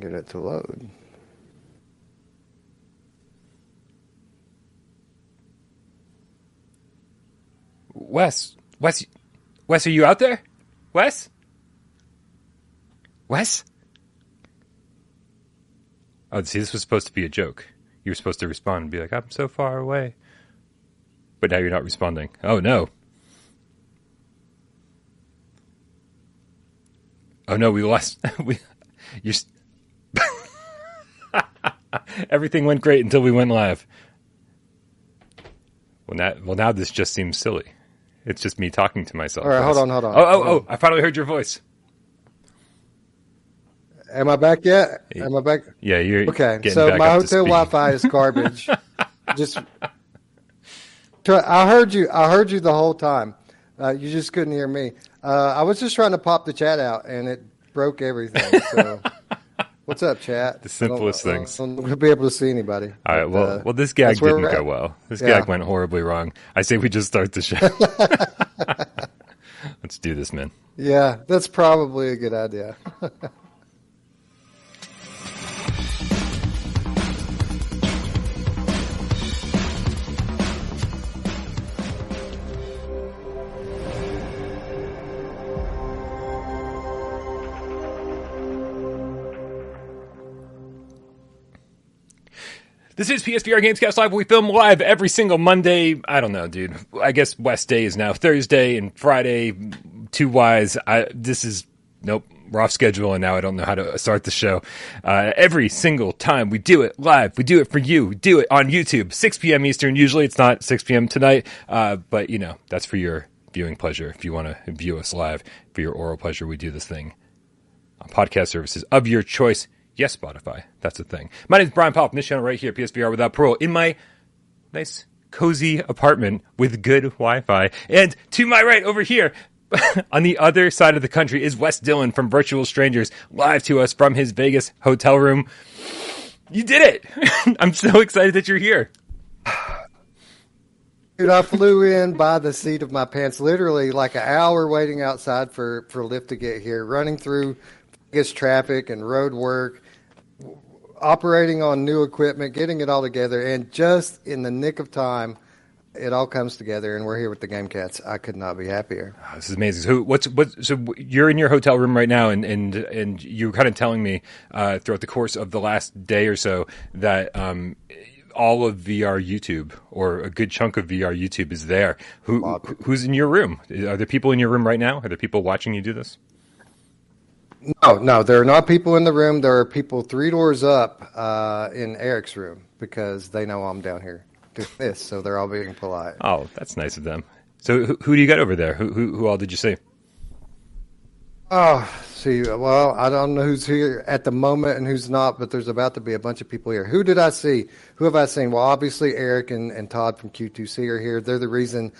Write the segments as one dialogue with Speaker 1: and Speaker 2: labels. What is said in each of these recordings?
Speaker 1: can't get it to load.
Speaker 2: Wes, Wes, Wes, are you out there? Wes, Wes. Oh, see, this was supposed to be a joke. You were supposed to respond and be like, "I'm so far away," but now you're not responding. Oh no. Oh no, we lost. we, you. Everything went great until we went live. Well, now, well, now this just seems silly. It's just me talking to myself.
Speaker 1: All right, hold on, hold on.
Speaker 2: Oh, oh, oh! I finally heard your voice.
Speaker 1: Am I back yet? Am I back?
Speaker 2: Yeah, you're
Speaker 1: Okay, so my hotel. Wi-Fi is garbage. just, I heard you. I heard you the whole time. Uh, you just couldn't hear me. Uh, I was just trying to pop the chat out, and it broke everything. So, what's up, chat?
Speaker 2: The simplest
Speaker 1: I
Speaker 2: things.
Speaker 1: I don't, I don't be able to see anybody.
Speaker 2: All right. Well,
Speaker 1: uh,
Speaker 2: well, this gag didn't go well. This
Speaker 1: Yeah.
Speaker 2: gag went horribly wrong. I say we just start the show. Let's do this, man.
Speaker 1: Yeah, that's probably a good idea.
Speaker 2: This is PSVR Gamescast Live. We film live every single Monday. I don't know, dude. I guess West Day is now Thursday and Friday. Two wise. I, this is nope. We're off schedule, and now I don't know how to start the show. Uh, every single time we do it live, we do it for you. We do it on YouTube, 6 p.m. Eastern. Usually it's not 6 p.m. tonight, uh, but you know that's for your viewing pleasure. If you want to view us live for your oral pleasure, we do this thing on podcast services of your choice. Yes, Spotify. That's a thing. My name is Brian Powell from this channel right here, PSVR Without Parole, in my nice, cozy apartment with good Wi Fi. And to my right over here, on the other side of the country, is Wes Dillon from Virtual Strangers, live to us from his Vegas hotel room. You did it! I'm so excited that you're here.
Speaker 1: Dude, I flew in by the seat of my pants, literally like an hour waiting outside for for Lyft to get here, running through Vegas traffic and road work, operating on new equipment, getting it all together, and just in the nick of time, it all comes together, and we're here with the Game Cats. I could not be happier.
Speaker 2: Oh, this is amazing. So what's what? So you're in your hotel room right now, and and and you were kind of telling me uh, throughout the course of the last day or so that um, all of VR YouTube or a good chunk of VR YouTube is there. Who who's in your room? Are there people in your room right now? Are there people watching you do this?
Speaker 1: No, no, there are not people in the room. There are people three doors up uh, in Eric's room because they know I'm down here doing this, so they're all being polite.
Speaker 2: Oh, that's nice of them. So who, who do you got over there? Who, who who all did you see?
Speaker 1: Oh, see, well, I don't know who's here at the moment and who's not, but there's about to be a bunch of people here. Who did I see? Who have I seen? Well, obviously Eric and, and Todd from Q2C are here. They're the reason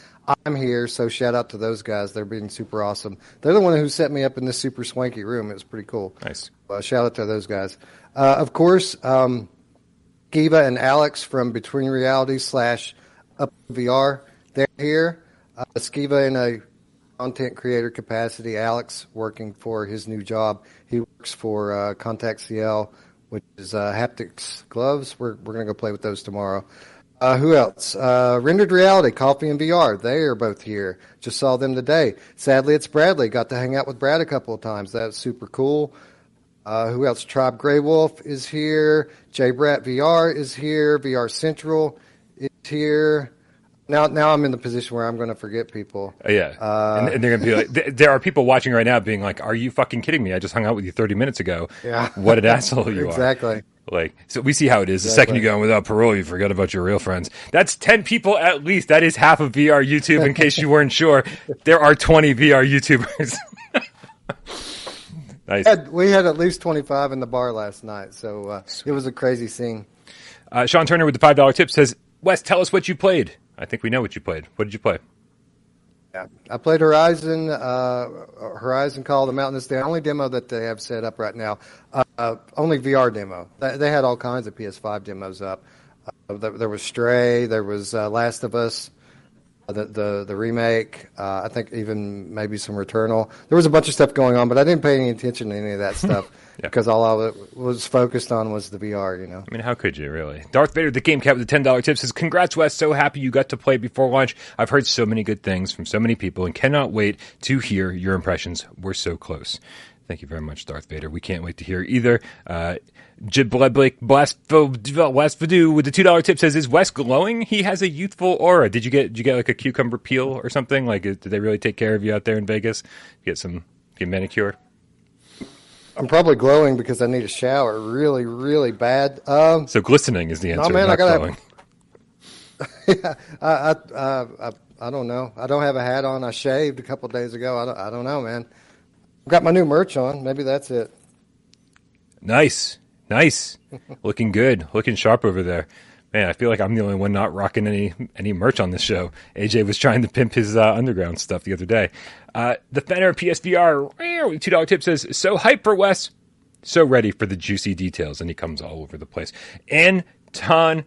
Speaker 1: I'm here, so shout out to those guys. They're being super awesome. They're the one who set me up in this super swanky room. It was pretty cool.
Speaker 2: Nice.
Speaker 1: Uh, shout out to those guys. Uh, of course, um, Skiba and Alex from Between Reality slash Up VR. They're here. Uh, Skiba in a content creator capacity. Alex working for his new job. He works for uh, Contact CI, which is uh, haptics gloves. We're we're gonna go play with those tomorrow. Uh, who else? Uh, Rendered Reality, Coffee and VR. They are both here. Just saw them today. Sadly, it's Bradley. Got to hang out with Brad a couple of times. That's super cool. Uh, who else? Tribe Grey Wolf is here. J Brat VR is here. VR Central is here. Now, now I'm in the position where I'm going to forget people.
Speaker 2: Uh, yeah, and, and they're gonna be like, th- there are people watching right now being like, "Are you fucking kidding me? I just hung out with you 30 minutes ago.
Speaker 1: Yeah.
Speaker 2: what an asshole you are."
Speaker 1: exactly.
Speaker 2: Like, so we see how it is. The second you go in without parole, you forget about your real friends. That's 10 people at least. That is half of VR YouTube, in case you weren't sure. There are 20 VR YouTubers. nice.
Speaker 1: Had- We had at least 25 in the bar last night, so uh, it was a crazy scene.
Speaker 2: Uh, Sean Turner with the $5 tip says, Wes, tell us what you played. I think we know what you played. What did you play?
Speaker 1: Yeah. I played Horizon, uh, Horizon Call the Mountain. It's the only demo that they have set up right now. Uh, uh, only VR demo. They, they had all kinds of PS5 demos up. Uh, there, there was Stray. There was uh, Last of Us. the the, the remake. Uh, I think even maybe some Returnal. There was a bunch of stuff going on, but I didn't pay any attention to any of that stuff yeah. because all I was focused on was the VR. You know.
Speaker 2: I mean, how could you really? Darth Vader, the game cat with the ten dollar tip says, "Congrats, Wes! So happy you got to play before launch. I've heard so many good things from so many people, and cannot wait to hear your impressions. We're so close." Thank you very much, Darth Vader. We can't wait to hear either. Uh, Blake Blast with the two dollar tip says, "Is Wes glowing? He has a youthful aura. Did you get did you get like a cucumber peel or something? Like, did they really take care of you out there in Vegas? Get some get manicure."
Speaker 1: I'm probably glowing because I need a shower really, really bad. Um,
Speaker 2: so glistening is the answer. No, man, I gotta. Glowing.
Speaker 1: Have, yeah, I, I, I, I, don't know. I don't have a hat on. I shaved a couple days ago. I don't, I don't know, man. I've got my new merch on. Maybe that's it.
Speaker 2: Nice. Nice. Looking good. Looking sharp over there. Man, I feel like I'm the only one not rocking any any merch on this show. AJ was trying to pimp his uh, underground stuff the other day. Uh, the Fenner PSVR two dollar tip says so hype for Wes, so ready for the juicy details, and he comes all over the place. Anton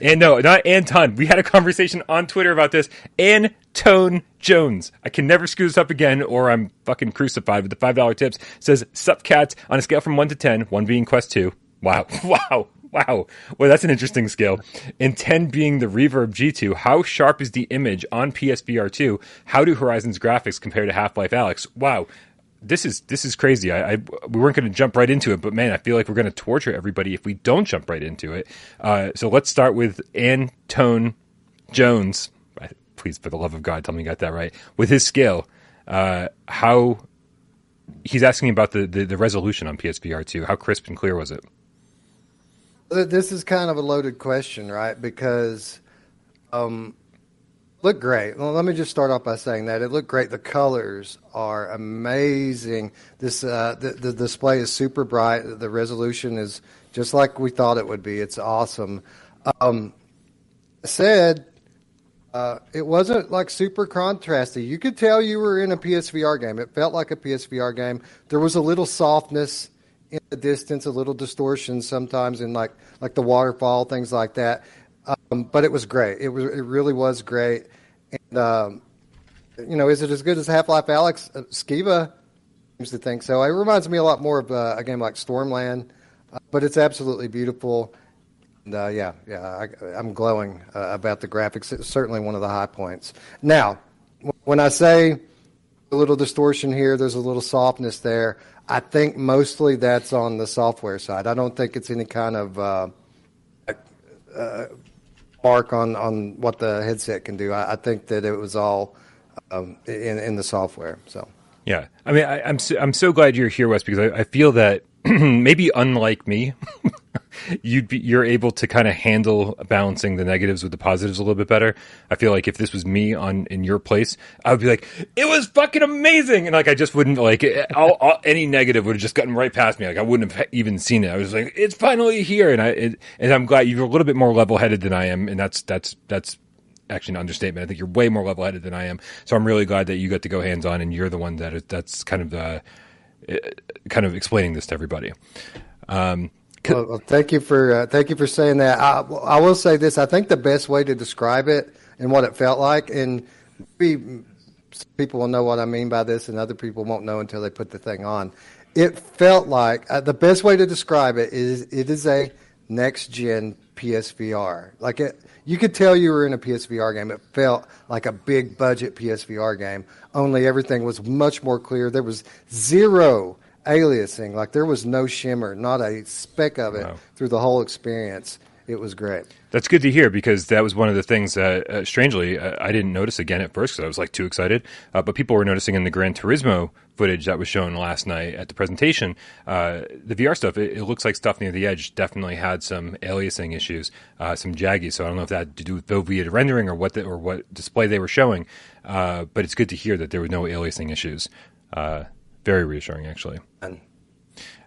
Speaker 2: and no, not Anton. We had a conversation on Twitter about this. Antone Jones. I can never screw this up again, or I'm fucking crucified with the five dollar tips. Says sup cats on a scale from one to ten, one being Quest two. Wow, wow, wow. Well, that's an interesting scale. And ten being the Reverb G2. How sharp is the image on PSVR two? How do Horizon's graphics compare to Half Life Alyx? Wow this is this is crazy. I, I we weren't going to jump right into it, but man, I feel like we're going to torture everybody if we don't jump right into it. Uh, so let's start with Antone Jones. Please, for the love of God, tell me you got that right. With his skill, uh, how he's asking about the, the, the resolution on PSVR two. How crisp and clear was it?
Speaker 1: This is kind of a loaded question, right? Because um, Look great. Well, let me just start off by saying that it looked great. The colors are amazing. This uh, the, the display is super bright. The resolution is just like we thought it would be. It's awesome. Um, said uh, it wasn't like super contrasty. You could tell you were in a PSVR game. It felt like a PSVR game. There was a little softness in the distance, a little distortion sometimes in like like the waterfall, things like that. Um, but it was great. It was. It really was great. And um, you know, is it as good as Half Life Alyx? Uh, Skiba seems to think so. It reminds me a lot more of uh, a game like Stormland, uh, but it's absolutely beautiful. And, uh, yeah, yeah, I, am glowing uh, about the graphics. It's certainly one of the high points. Now, when I say a little distortion here, there's a little softness there. I think mostly that's on the software side. I don't think it's any kind of uh, on, on what the headset can do. I, I think that it was all um, in in the software. So
Speaker 2: yeah, I mean, I, am so, I'm so glad you're here, Wes, because I, I feel that maybe unlike me, you'd be, you're able to kind of handle balancing the negatives with the positives a little bit better. I feel like if this was me on in your place, I would be like, it was fucking amazing, and like I just wouldn't like all, all, any negative would have just gotten right past me. Like I wouldn't have even seen it. I was like, it's finally here, and I it, and I'm glad you're a little bit more level headed than I am, and that's that's that's actually an understatement. I think you're way more level headed than I am. So I'm really glad that you got to go hands on, and you're the one that that's kind of the kind of explaining this to everybody. Um,
Speaker 1: well, well, thank you for uh, thank you for saying that. I, I, will say this: I think the best way to describe it and what it felt like, and maybe people will know what I mean by this, and other people won't know until they put the thing on. It felt like uh, the best way to describe it is it is a next gen PSVR. Like it, you could tell you were in a PSVR game. It felt like a big budget PSVR game. Only everything was much more clear. There was zero aliasing. Like there was no shimmer, not a speck of it through the whole experience. It was great.
Speaker 2: That's good to hear because that was one of the things that, uh, strangely, uh, I didn't notice again at first because I was like too excited. Uh, but people were noticing in the Gran Turismo footage that was shown last night at the presentation, uh, the VR stuff. It, it, looks like stuff near the edge definitely had some aliasing issues, uh, some jaggy. So I don't know if that had to do with Foveated rendering or what the, or what display they were showing. Uh, but it's good to hear that there were no aliasing issues. very reassuring, actually. And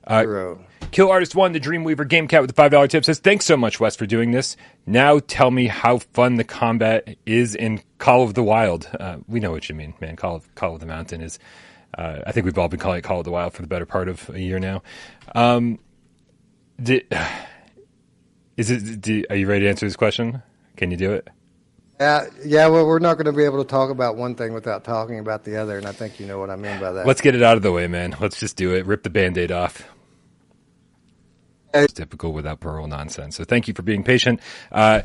Speaker 2: uh, Kill Artist One, the Dreamweaver Game Cat with the five dollar tip says, "Thanks so much, Wes, for doing this. Now tell me how fun the combat is in Call of the Wild. Uh, we know what you mean, man. Call of Call of the Mountain is. Uh, I think we've all been calling it Call of the Wild for the better part of a year now. Um, did, is it? Do, are you ready to answer this question? Can you do it?
Speaker 1: Uh, yeah, well, we're not going to be able to talk about one thing without talking about the other, and I think you know what I mean by that.
Speaker 2: Let's get it out of the way, man. Let's just do it. Rip the band aid off. It's typical without Parole nonsense. So thank you for being patient. Uh,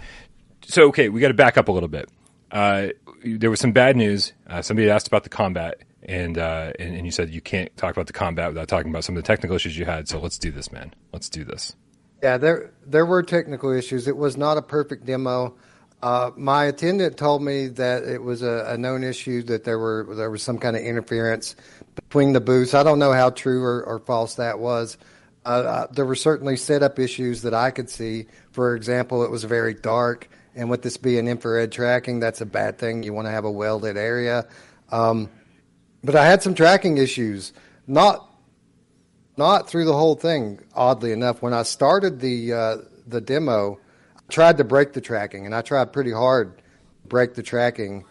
Speaker 2: so, okay, we got to back up a little bit. Uh, there was some bad news. Uh, somebody asked about the combat, and, uh, and and you said you can't talk about the combat without talking about some of the technical issues you had. So let's do this, man. Let's do this.
Speaker 1: Yeah, there there were technical issues. It was not a perfect demo. Uh, my attendant told me that it was a, a, known issue that there were there was some kind of interference between the booths. I don't know how true or, or false that was. Uh, uh, there were certainly setup issues that I could see. For example, it was very dark, and with this being infrared tracking, that's a bad thing. You want to have a lit area. Um, but I had some tracking issues, not not through the whole thing. Oddly enough, when I started the uh, the demo tried to break the tracking, and I tried pretty hard to break the tracking,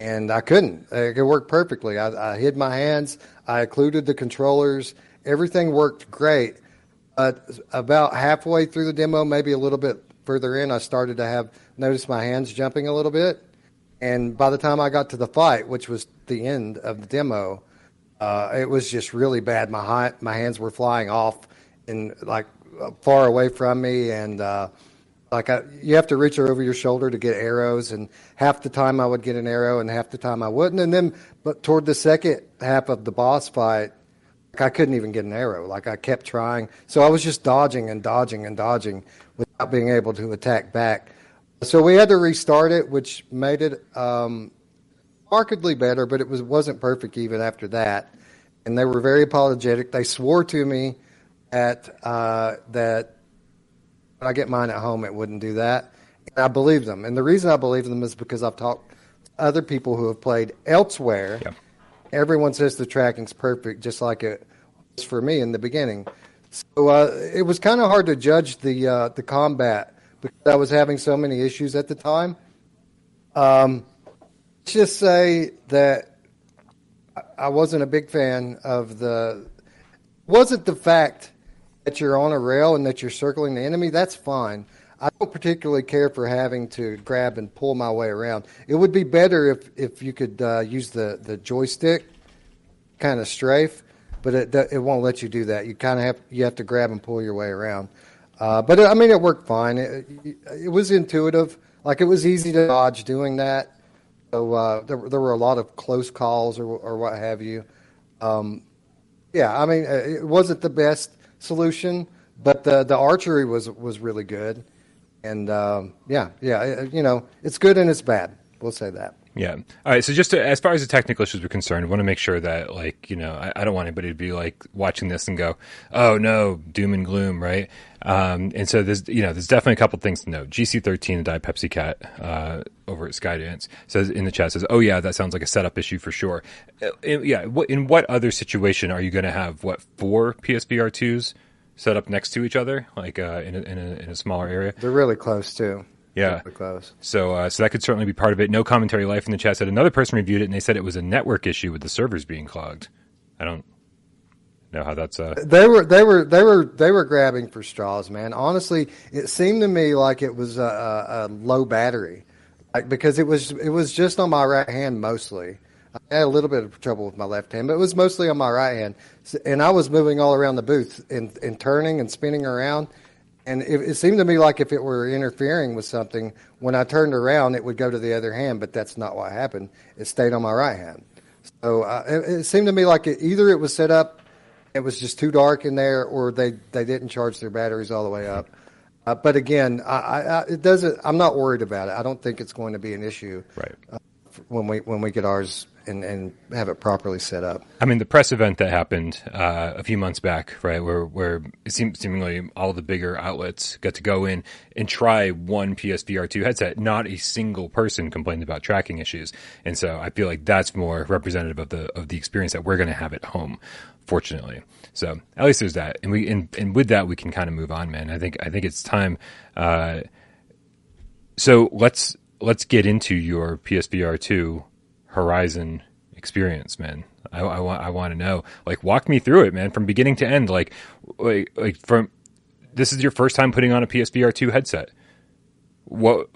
Speaker 1: and I couldn't. It worked perfectly. I, I hid my hands. I occluded the controllers. Everything worked great. But about halfway through the demo, maybe a little bit further in, I started to have noticed my hands jumping a little bit. And by the time I got to the fight, which was the end of the demo, uh, it was just really bad. My my hands were flying off and like far away from me, and uh, like I, you have to reach over your shoulder to get arrows, and half the time I would get an arrow, and half the time I wouldn't. And then, but toward the second half of the boss fight, like I couldn't even get an arrow. Like I kept trying, so I was just dodging and dodging and dodging without being able to attack back. So we had to restart it, which made it um, markedly better, but it was wasn't perfect even after that. And they were very apologetic. They swore to me at uh, that I get mine at home, it wouldn't do that. And I believe them. And the reason I believe them is because I've talked to other people who have played elsewhere. Yeah. Everyone says the tracking's perfect, just like it was for me in the beginning. So uh, it was kind of hard to judge the uh, the combat because I was having so many issues at the time. Um, let's just say that I wasn't a big fan of the. Wasn't the fact that you're on a rail and that you're circling the enemy, that's fine. I don't particularly care for having to grab and pull my way around. It would be better if, if you could uh, use the, the joystick kind of strafe, but it, it won't let you do that. You kind of have you have to grab and pull your way around. Uh, but I mean, it worked fine. It, it, was intuitive. Like it was easy to dodge doing that. So uh, there, there were a lot of close calls or, or what have you. Um, yeah, I mean, it wasn't the best solution, but the the archery was was really good, and um, yeah, yeah, you know, it's good and it's bad. We'll say that.
Speaker 2: Yeah. All right. So just to, as far as the technical issues are concerned, I want to make sure that, like, you know, I, I, don't want anybody to be like watching this and go, "Oh no, doom and gloom," right? Um, and so there's, you know, there's definitely a couple things to note. GC13, the Diet Pepsi Cat uh, over at Skydance says in the chat says, "Oh yeah, that sounds like a setup issue for sure." Uh, in, yeah. In what other situation are you going to have what four PSVR twos set up next to each other, like uh, in, a, in, a, in a smaller area.
Speaker 1: They're really close too.
Speaker 2: Yeah. So, uh, so that could certainly be part of it. No commentary life in the chat said another person reviewed it and they said it was a network issue with the servers being clogged. I don't know how that's. Uh...
Speaker 1: They were they were they were they were grabbing for straws, man. Honestly, it seemed to me like it was a, a, a low battery, like because it was it was just on my right hand mostly. I had a little bit of trouble with my left hand, but it was mostly on my right hand. And I was moving all around the booth and, and turning and spinning around. And it, it, seemed to me like if it were interfering with something, when I turned around, it would go to the other hand, but that's not what happened. It stayed on my right hand. So uh, it, it, seemed to me like it, either it was set up, it was just too dark in there, or they, they didn't charge their batteries all the way up. Uh, but again, I, I, it doesn't. I'm not worried about it. I don't think it's going to be an issue.
Speaker 2: Right.
Speaker 1: Uh, when we when we get ours and, and have it properly set up.
Speaker 2: I mean, the press event that happened uh, a few months back, right, where where seemingly all the bigger outlets got to go in and try one PSVR two headset. Not a single person complained about tracking issues, and so I feel like that's more representative of the of the experience that we're going to have at home. Fortunately, so at least there's that, and we and, and with that we can kind of move on, man. I think I think it's time. Uh, so let's let's get into your PSVR two Horizon experience, man. I, I want I want to know. Like, walk me through it, man, from beginning to end. Like, like, like from this is your first time putting on a PSVR two headset. What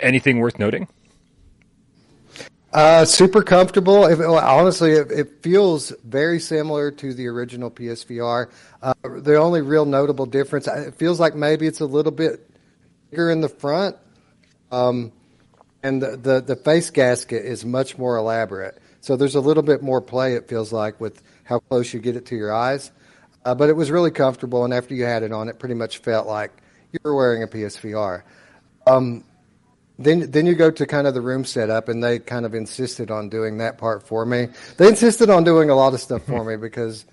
Speaker 2: anything worth noting?
Speaker 1: Uh, super comfortable. If, honestly, it, it, feels very similar to the original PSVR. Uh, the only real notable difference, it feels like maybe it's a little bit bigger in the front, um, and the, the, the face gasket is much more elaborate. So there's a little bit more play. It feels like with how close you get it to your eyes. Uh, but it was really comfortable, and after you had it on, it pretty much felt like you were wearing a PSVR. Um, then then you go to kind of the room setup, and they kind of insisted on doing that part for me. They insisted on doing a lot of stuff for me because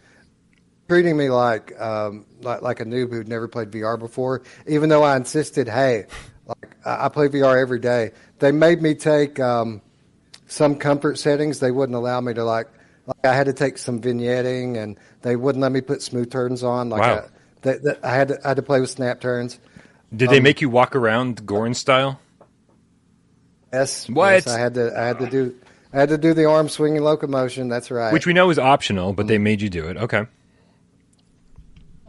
Speaker 1: treating me like um, like, like a noob who'd never played VR before. Even though I insisted, hey, like I, play VR every day. They made me take um, some comfort settings. They wouldn't allow me to like. Like I had to take some vignetting, and they wouldn't let me put smooth turns on. Like
Speaker 2: wow.
Speaker 1: I, they, they, I had to, I had to play with snap turns.
Speaker 2: Did um, they make you walk around Gorn style?
Speaker 1: Yes.
Speaker 2: What?
Speaker 1: Yes, I had to. I had to do. I had to do the arm swinging locomotion. That's right.
Speaker 2: Which we know is optional, but they made you do it. Okay.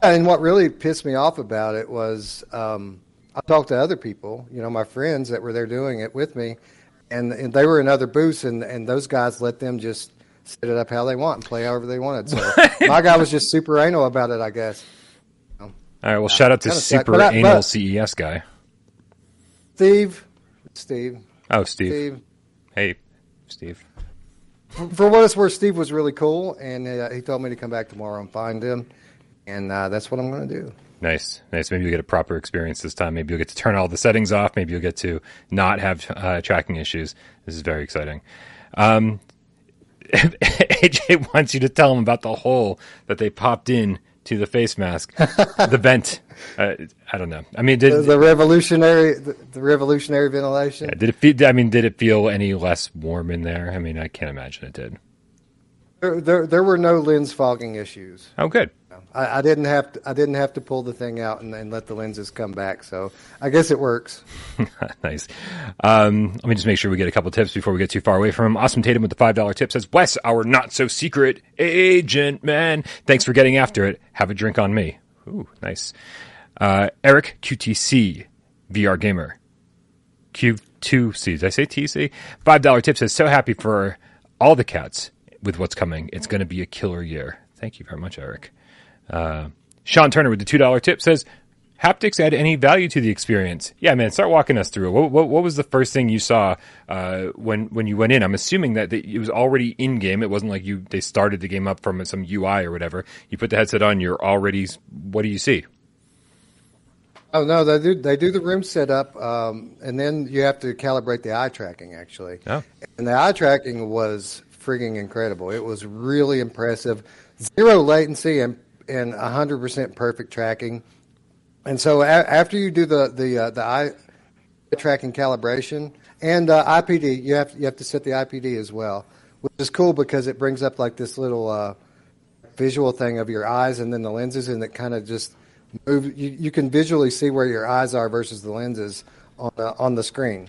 Speaker 1: And what really pissed me off about it was um, I talked to other people, you know, my friends that were there doing it with me, and, and they were in other booths, and, and those guys let them just set it up how they want and play however they wanted. So my guy was just super anal about it, I guess.
Speaker 2: All right. Well, shout out to super I, anal CES guy.
Speaker 1: Steve. Steve.
Speaker 2: Oh, Steve. Steve. Hey, Steve.
Speaker 1: For what it's worth, Steve was really cool, and uh, he told me to come back tomorrow and find him, and uh, that's what I'm going to do.
Speaker 2: Nice, nice. Maybe you'll get a proper experience this time. Maybe you'll get to turn all the settings off. Maybe you'll get to not have uh, tracking issues. This is very exciting. Um, AJ wants you to tell him about the hole that they popped in to the face mask, the vent. Uh, I don't know. I mean, did
Speaker 1: the, the revolutionary the, the, revolutionary ventilation?
Speaker 2: Yeah, did it feel? I mean, did it feel any less warm in there? I mean, I can't imagine it did.
Speaker 1: There, there, there were no lens fogging issues.
Speaker 2: Oh, good.
Speaker 1: I, I, didn't have to. I didn't have to pull the thing out and, and, let the lenses come back. So I guess it works.
Speaker 2: nice. Um, let me just make sure we get a couple tips before we get too far away from him. Awesome Tatum with the five dollar tip says, "Wes, our not so secret agent man, thanks for getting after it. Have a drink on me." Ooh, nice. Uh, Eric QTC VR gamer Q2C. Did I say TC? Five dollar tip says, "So happy for all the cats." With what's coming, it's going to be a killer year. Thank you very much, Eric. Uh, Sean Turner with the two dollar tip says, "Haptics add any value to the experience?" Yeah, man, start walking us through it. What, what, what was the first thing you saw uh, when when you went in? I'm assuming that it was already in game. It wasn't like you they started the game up from some UI or whatever. You put the headset on, you're already. What do you see?
Speaker 1: Oh no, they do they do the room setup, um, and then you have to calibrate the eye tracking actually.
Speaker 2: Oh.
Speaker 1: And the eye tracking was frigging incredible. It was really impressive. Zero latency and and 100% perfect tracking. And so a- after you do the the uh, the eye tracking calibration and uh, IPD, you have you have to set the IPD as well, which is cool because it brings up like this little uh, visual thing of your eyes and then the lenses, and it kind of just move. You, you can visually see where your eyes are versus the lenses on on the screen.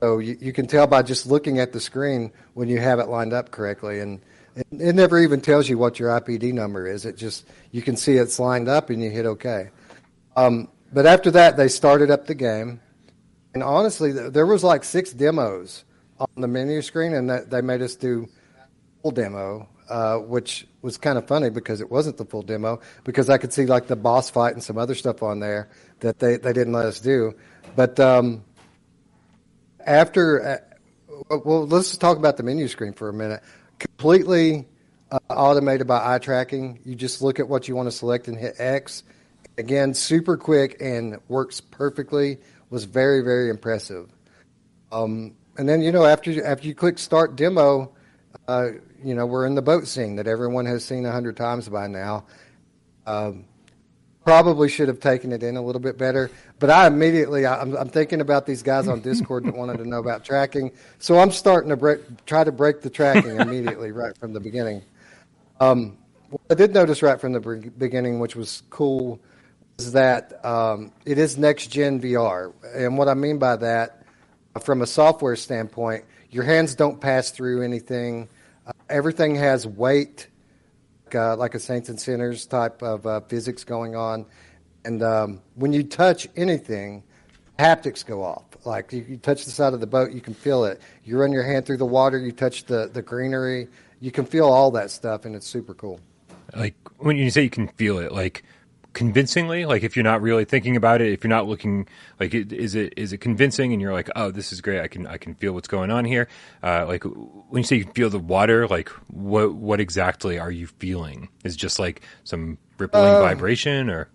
Speaker 1: So you, you can tell by just looking at the screen when you have it lined up correctly, and it, never even tells you what your IPD number is. It just you can see it's lined up and you hit OK. Um, but after that, they started up the game, and honestly, there was like six demos on the menu screen, and they made us do full demo, uh, which was kind of funny because it wasn't the full demo because I could see like the boss fight and some other stuff on there that they, they didn't let us do. But um, after, uh, well, let's talk about the menu screen for a minute completely uh, automated by eye tracking. You just look at what you want to select and hit X. Again, super quick and works perfectly. Was very very impressive. Um, and then you know after you, after you click Start Demo, uh, you know we're in the boat scene that everyone has seen a hundred times by now. Um, probably should have taken it in a little bit better. But I immediately, I'm, I'm thinking about these guys on Discord that wanted to know about tracking. So I'm starting to break, try to break the tracking immediately right from the beginning. Um, what I did notice right from the beginning, which was cool, is that um, it is next gen VR. And what I mean by that, from a software standpoint, your hands don't pass through anything. Uh, everything has weight uh, like a saints and sinners type of uh, physics going on. And um, when you touch anything, haptics go off. Like you, you, touch the side of the boat, you can feel it. You run your hand through the water, you touch the, the greenery, you can feel all that stuff, and it's super cool.
Speaker 2: Like when you say you can feel it, like convincingly, like if you're not really thinking about it, if you're not looking, like is it is it convincing, and you're like, oh, this is great, I can I can feel what's going on here. Uh, like when you say you feel the water, like what what exactly are you feeling? Is just like some rippling um, vibration, or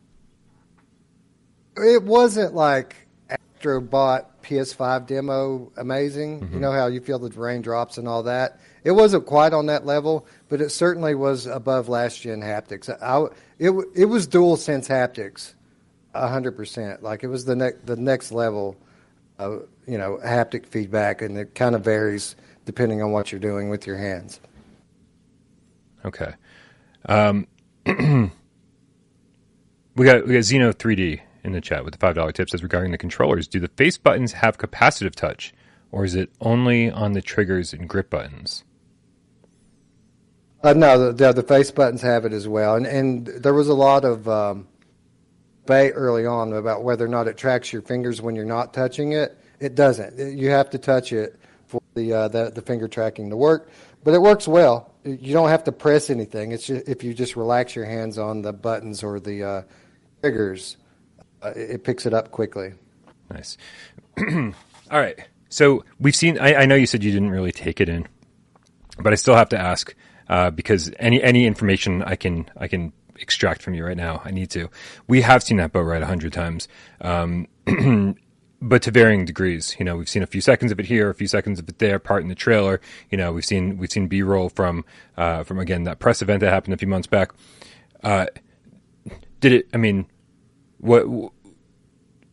Speaker 1: it wasn't like Astrobot PS5 demo amazing. Mm-hmm. You know how you feel the raindrops and all that. It wasn't quite on that level, but it certainly was above last gen haptics. I, it it was dual sense haptics, hundred percent. Like it was the next the next level, of, you know, haptic feedback, and it kind of varies depending on what you're doing with your hands.
Speaker 2: Okay. Um, we got we got Xeno 3D in the chat with the five dollar tip says regarding the controllers, do the face buttons have capacitive touch, or is it only on the triggers and grip buttons?
Speaker 1: Uh, no, the, the face buttons have it as well, and and there was a lot of um, debate early on about whether or not it tracks your fingers when you're not touching it. It doesn't. You have to touch it for the uh, the, the finger tracking to work, but it works well. You don't have to press anything. It's just, if you just relax your hands on the buttons or the uh, triggers uh, it picks it up quickly.
Speaker 2: Nice. All right. So we've seen. I, I, know you said you didn't really take it in, but I still have to ask uh, because any any information I can I can extract from you right now, I need to. We have seen that boat ride a hundred times, um, but to varying degrees. You know, we've seen a few seconds of it here, a few seconds of it there, part in the trailer. You know, we've seen we've seen B roll from uh, from again that press event that happened a few months back. Uh, did it? I mean, what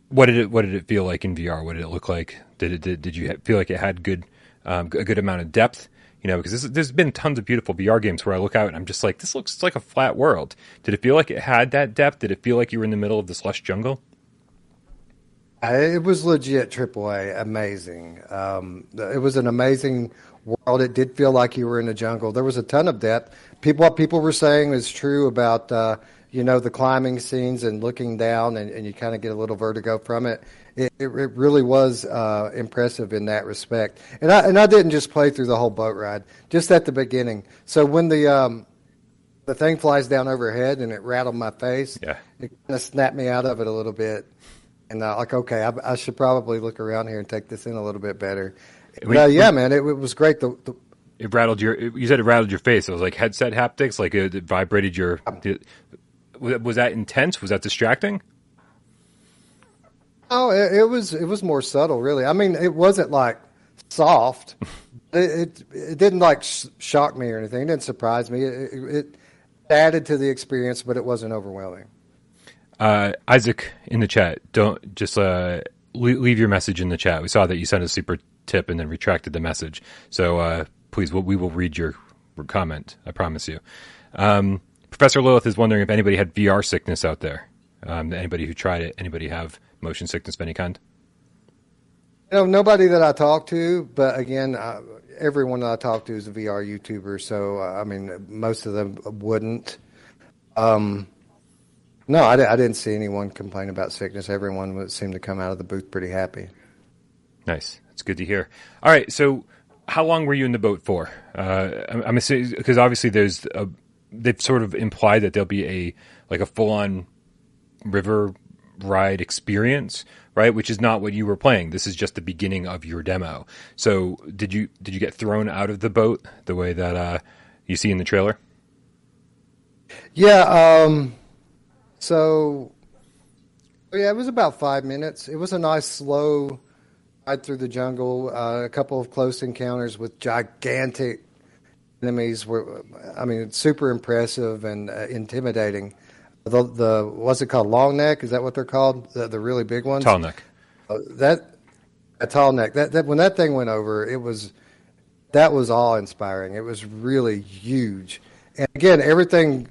Speaker 2: what did it what did it feel like in VR? What did it look like? Did it did, did you feel like it had good um, a good amount of depth? You know, because this, there's been tons of beautiful VR games where I look out and I'm just like, this looks like a flat world. Did it feel like it had that depth? Did it feel like you were in the middle of this lush jungle?
Speaker 1: It was legit AAA, amazing. Um, it was an amazing world. It did feel like you were in a jungle. There was a ton of depth. People, what people were saying was true about uh, you know the climbing scenes and looking down and, and you kind of get a little vertigo from it. It, it, it really was uh, impressive in that respect. And I, and I didn't just play through the whole boat ride just at the beginning. So when the um, the thing flies down overhead and it rattled my face
Speaker 2: yeah.
Speaker 1: it kind of snapped me out of it a little bit. And uh, like okay I, I, should probably look around here and take this in a little bit better. But, uh, yeah man it, it was great. The, the
Speaker 2: it rattled your you said it rattled your face. It was like headset haptics like it, it vibrated your was that intense? Was that distracting?
Speaker 1: Oh, it, it, was. It was more subtle, really. I mean, it wasn't like soft. it, it, it didn't like sh- shock me or anything. It didn't surprise me. It, it, added to the experience, but it wasn't overwhelming.
Speaker 2: Uh, Isaac in the chat, don't just uh, leave your message in the chat. We saw that you sent a super tip and then retracted the message. So uh, please, we'll, we will read your comment. I promise you. Um, Professor Lilith is wondering if anybody had VR sickness out there. Um, anybody who tried it, anybody have motion sickness of any kind?
Speaker 1: You know, nobody that I talked to, but again, uh, everyone that I talked to is a VR YouTuber, so uh, I mean, most of them wouldn't. Um, no, I, I, didn't see anyone complain about sickness. Everyone would seem to come out of the booth pretty happy.
Speaker 2: Nice. That's good to hear. All right, so how long were you in the boat for? Uh, I'm, I'm assuming because obviously there's a they've sort of implied that there'll be a like a full on river ride experience, right? Which is not what you were playing. This is just the beginning of your demo. So did you did you get thrown out of the boat the way that uh, you see in the trailer?
Speaker 1: Yeah. Um, so yeah, it was about five minutes. It was a nice slow ride through the jungle. Uh, a couple of close encounters with gigantic enemies were, I mean, super impressive and uh, intimidating. The, the what's it called? Long neck? Is that what they're called? The, the really big ones?
Speaker 2: Tall neck.
Speaker 1: Uh, that a tall neck. That, that when that thing went over, it was that was awe inspiring. It was really huge, and again, everything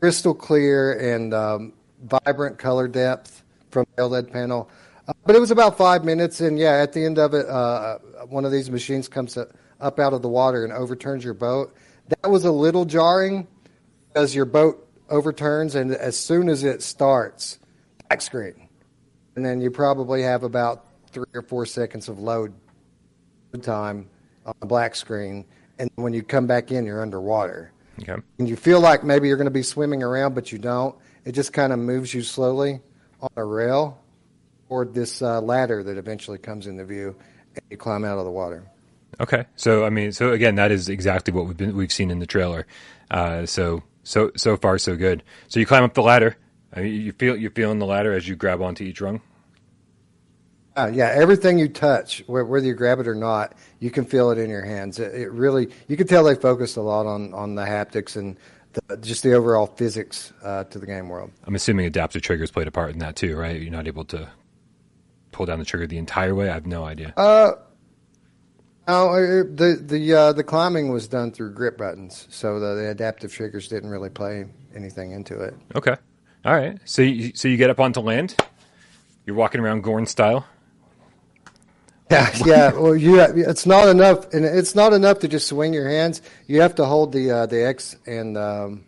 Speaker 1: crystal clear and um, vibrant color depth from the LED panel. Uh, but it was about five minutes, and yeah, at the end of it, uh, one of these machines comes up up out of the water and overturns your boat. That was a little jarring because your boat overturns, and as soon as it starts, back screen. and then you probably have about three or four seconds of load time on the black screen, and when you come back in, you're underwater.
Speaker 2: Okay.
Speaker 1: And you feel like maybe you're going to be swimming around, but you don't. It just kind of moves you slowly on a rail toward this uh, ladder that eventually comes into view, and you climb out of the water.
Speaker 2: Okay. So I mean, so again, that is exactly what we've been we've seen in the trailer. Uh, so so so far so good. So you climb up the ladder. I mean, you feel you're feeling the ladder as you grab onto each rung.
Speaker 1: Uh, yeah, everything you touch, whether you grab it or not, you can feel it in your hands. It, it really, you can tell they focused a lot on, on the haptics and the, just the overall physics uh, to the game world.
Speaker 2: I'm assuming adaptive triggers played a part in that too, right? You're not able to pull down the trigger the entire way. I have no idea.
Speaker 1: Uh, no, the the uh, the climbing was done through grip buttons, so the, the adaptive triggers didn't really play anything into it.
Speaker 2: Okay. All right. So you, so you get up onto land. You're walking around Gorn style.
Speaker 1: Yeah, yeah. Well, you it's not enough, and it's not enough to just swing your hands. You have to hold the uh, the X and um,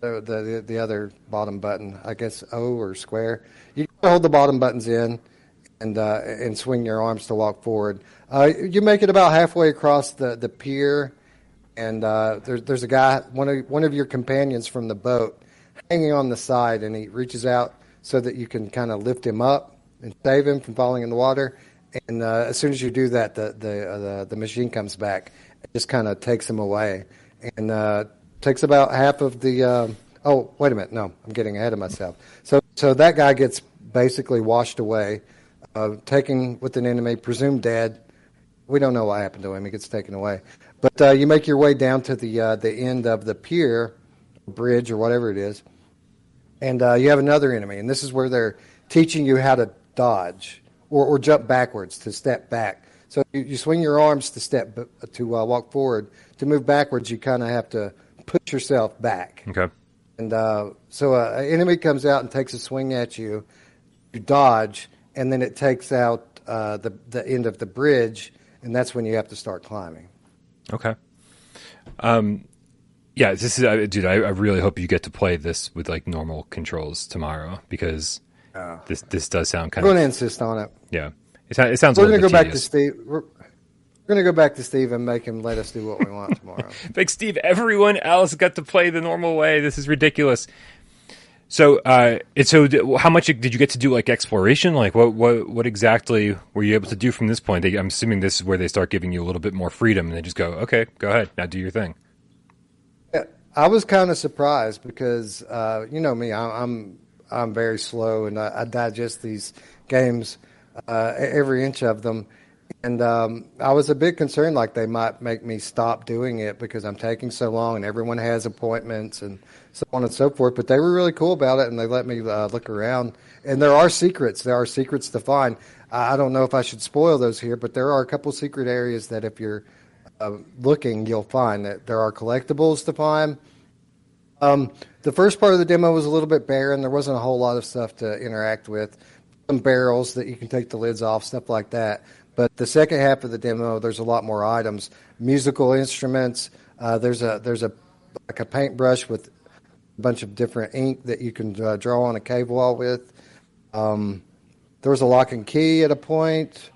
Speaker 1: the, the the other bottom button. I guess O or square. You hold the bottom buttons in, and uh, and swing your arms to walk forward. Uh, you make it about halfway across the the pier, and uh, there's there's a guy, one of one of your companions from the boat, hanging on the side, and he reaches out so that you can kind of lift him up and save him from falling in the water and uh, as soon as you do that, the the uh, the, the, machine comes back and just kind of takes him away, and uh, takes about half of the. Um, oh, wait a minute! No, I'm getting ahead of myself. So so that guy gets basically washed away, uh, taken with an enemy, presumed dead. We don't know what happened to him. He gets taken away, but uh, you make your way down to the uh, the end of the pier, bridge or whatever it is, and you have another enemy, and this is where they're teaching you how to dodge or, or jump backwards to step back. So you, you swing your arms to step to uh, walk forward. To move backwards, you kind of have to push yourself back.
Speaker 2: Okay.
Speaker 1: And uh, so uh, an enemy comes out and takes a swing at you. You dodge, and then it takes out uh, the the end of the bridge, and that's when you have to start climbing.
Speaker 2: Okay. Um, yeah, this is, uh, dude. I, I really hope you get to play this with like normal controls tomorrow because uh, this this does sound kind
Speaker 1: I'm
Speaker 2: of.
Speaker 1: going to insist on it.
Speaker 2: Yeah, it, it sounds.
Speaker 1: We're
Speaker 2: going
Speaker 1: to go
Speaker 2: tedious.
Speaker 1: back to Steve. We're, we're going to go back to Steve and make him let us do what we want tomorrow.
Speaker 2: like Steve, everyone else got to play the normal way. This is ridiculous. So, uh, it's so how much did you get to do like exploration? Like, what what what exactly were you able to do from this point? I'm assuming this is where they start giving you a little bit more freedom, and they just go, "Okay, go ahead, now do your thing."
Speaker 1: I was kind of surprised because uh, you know me, I, I'm I'm very slow and I, I digest these games, uh, every inch of them. And um, I was a bit concerned, like they might make me stop doing it because I'm taking so long, and everyone has appointments and so on and so forth. But they were really cool about it, and they let me uh, look around. And there are secrets. There are secrets to find. I don't know if I should spoil those here, but there are a couple secret areas that if you're uh, looking, you'll find that there are collectibles to find. Um, the first part of the demo was a little bit barren. There wasn't a whole lot of stuff to interact with. Some barrels that you can take the lids off, stuff like that. But the second half of the demo, there's a lot more items, musical instruments. Uh, there's a there's a like a paintbrush with a bunch of different ink that you can uh, draw on a cave wall with. Um, there was a lock and key at a point.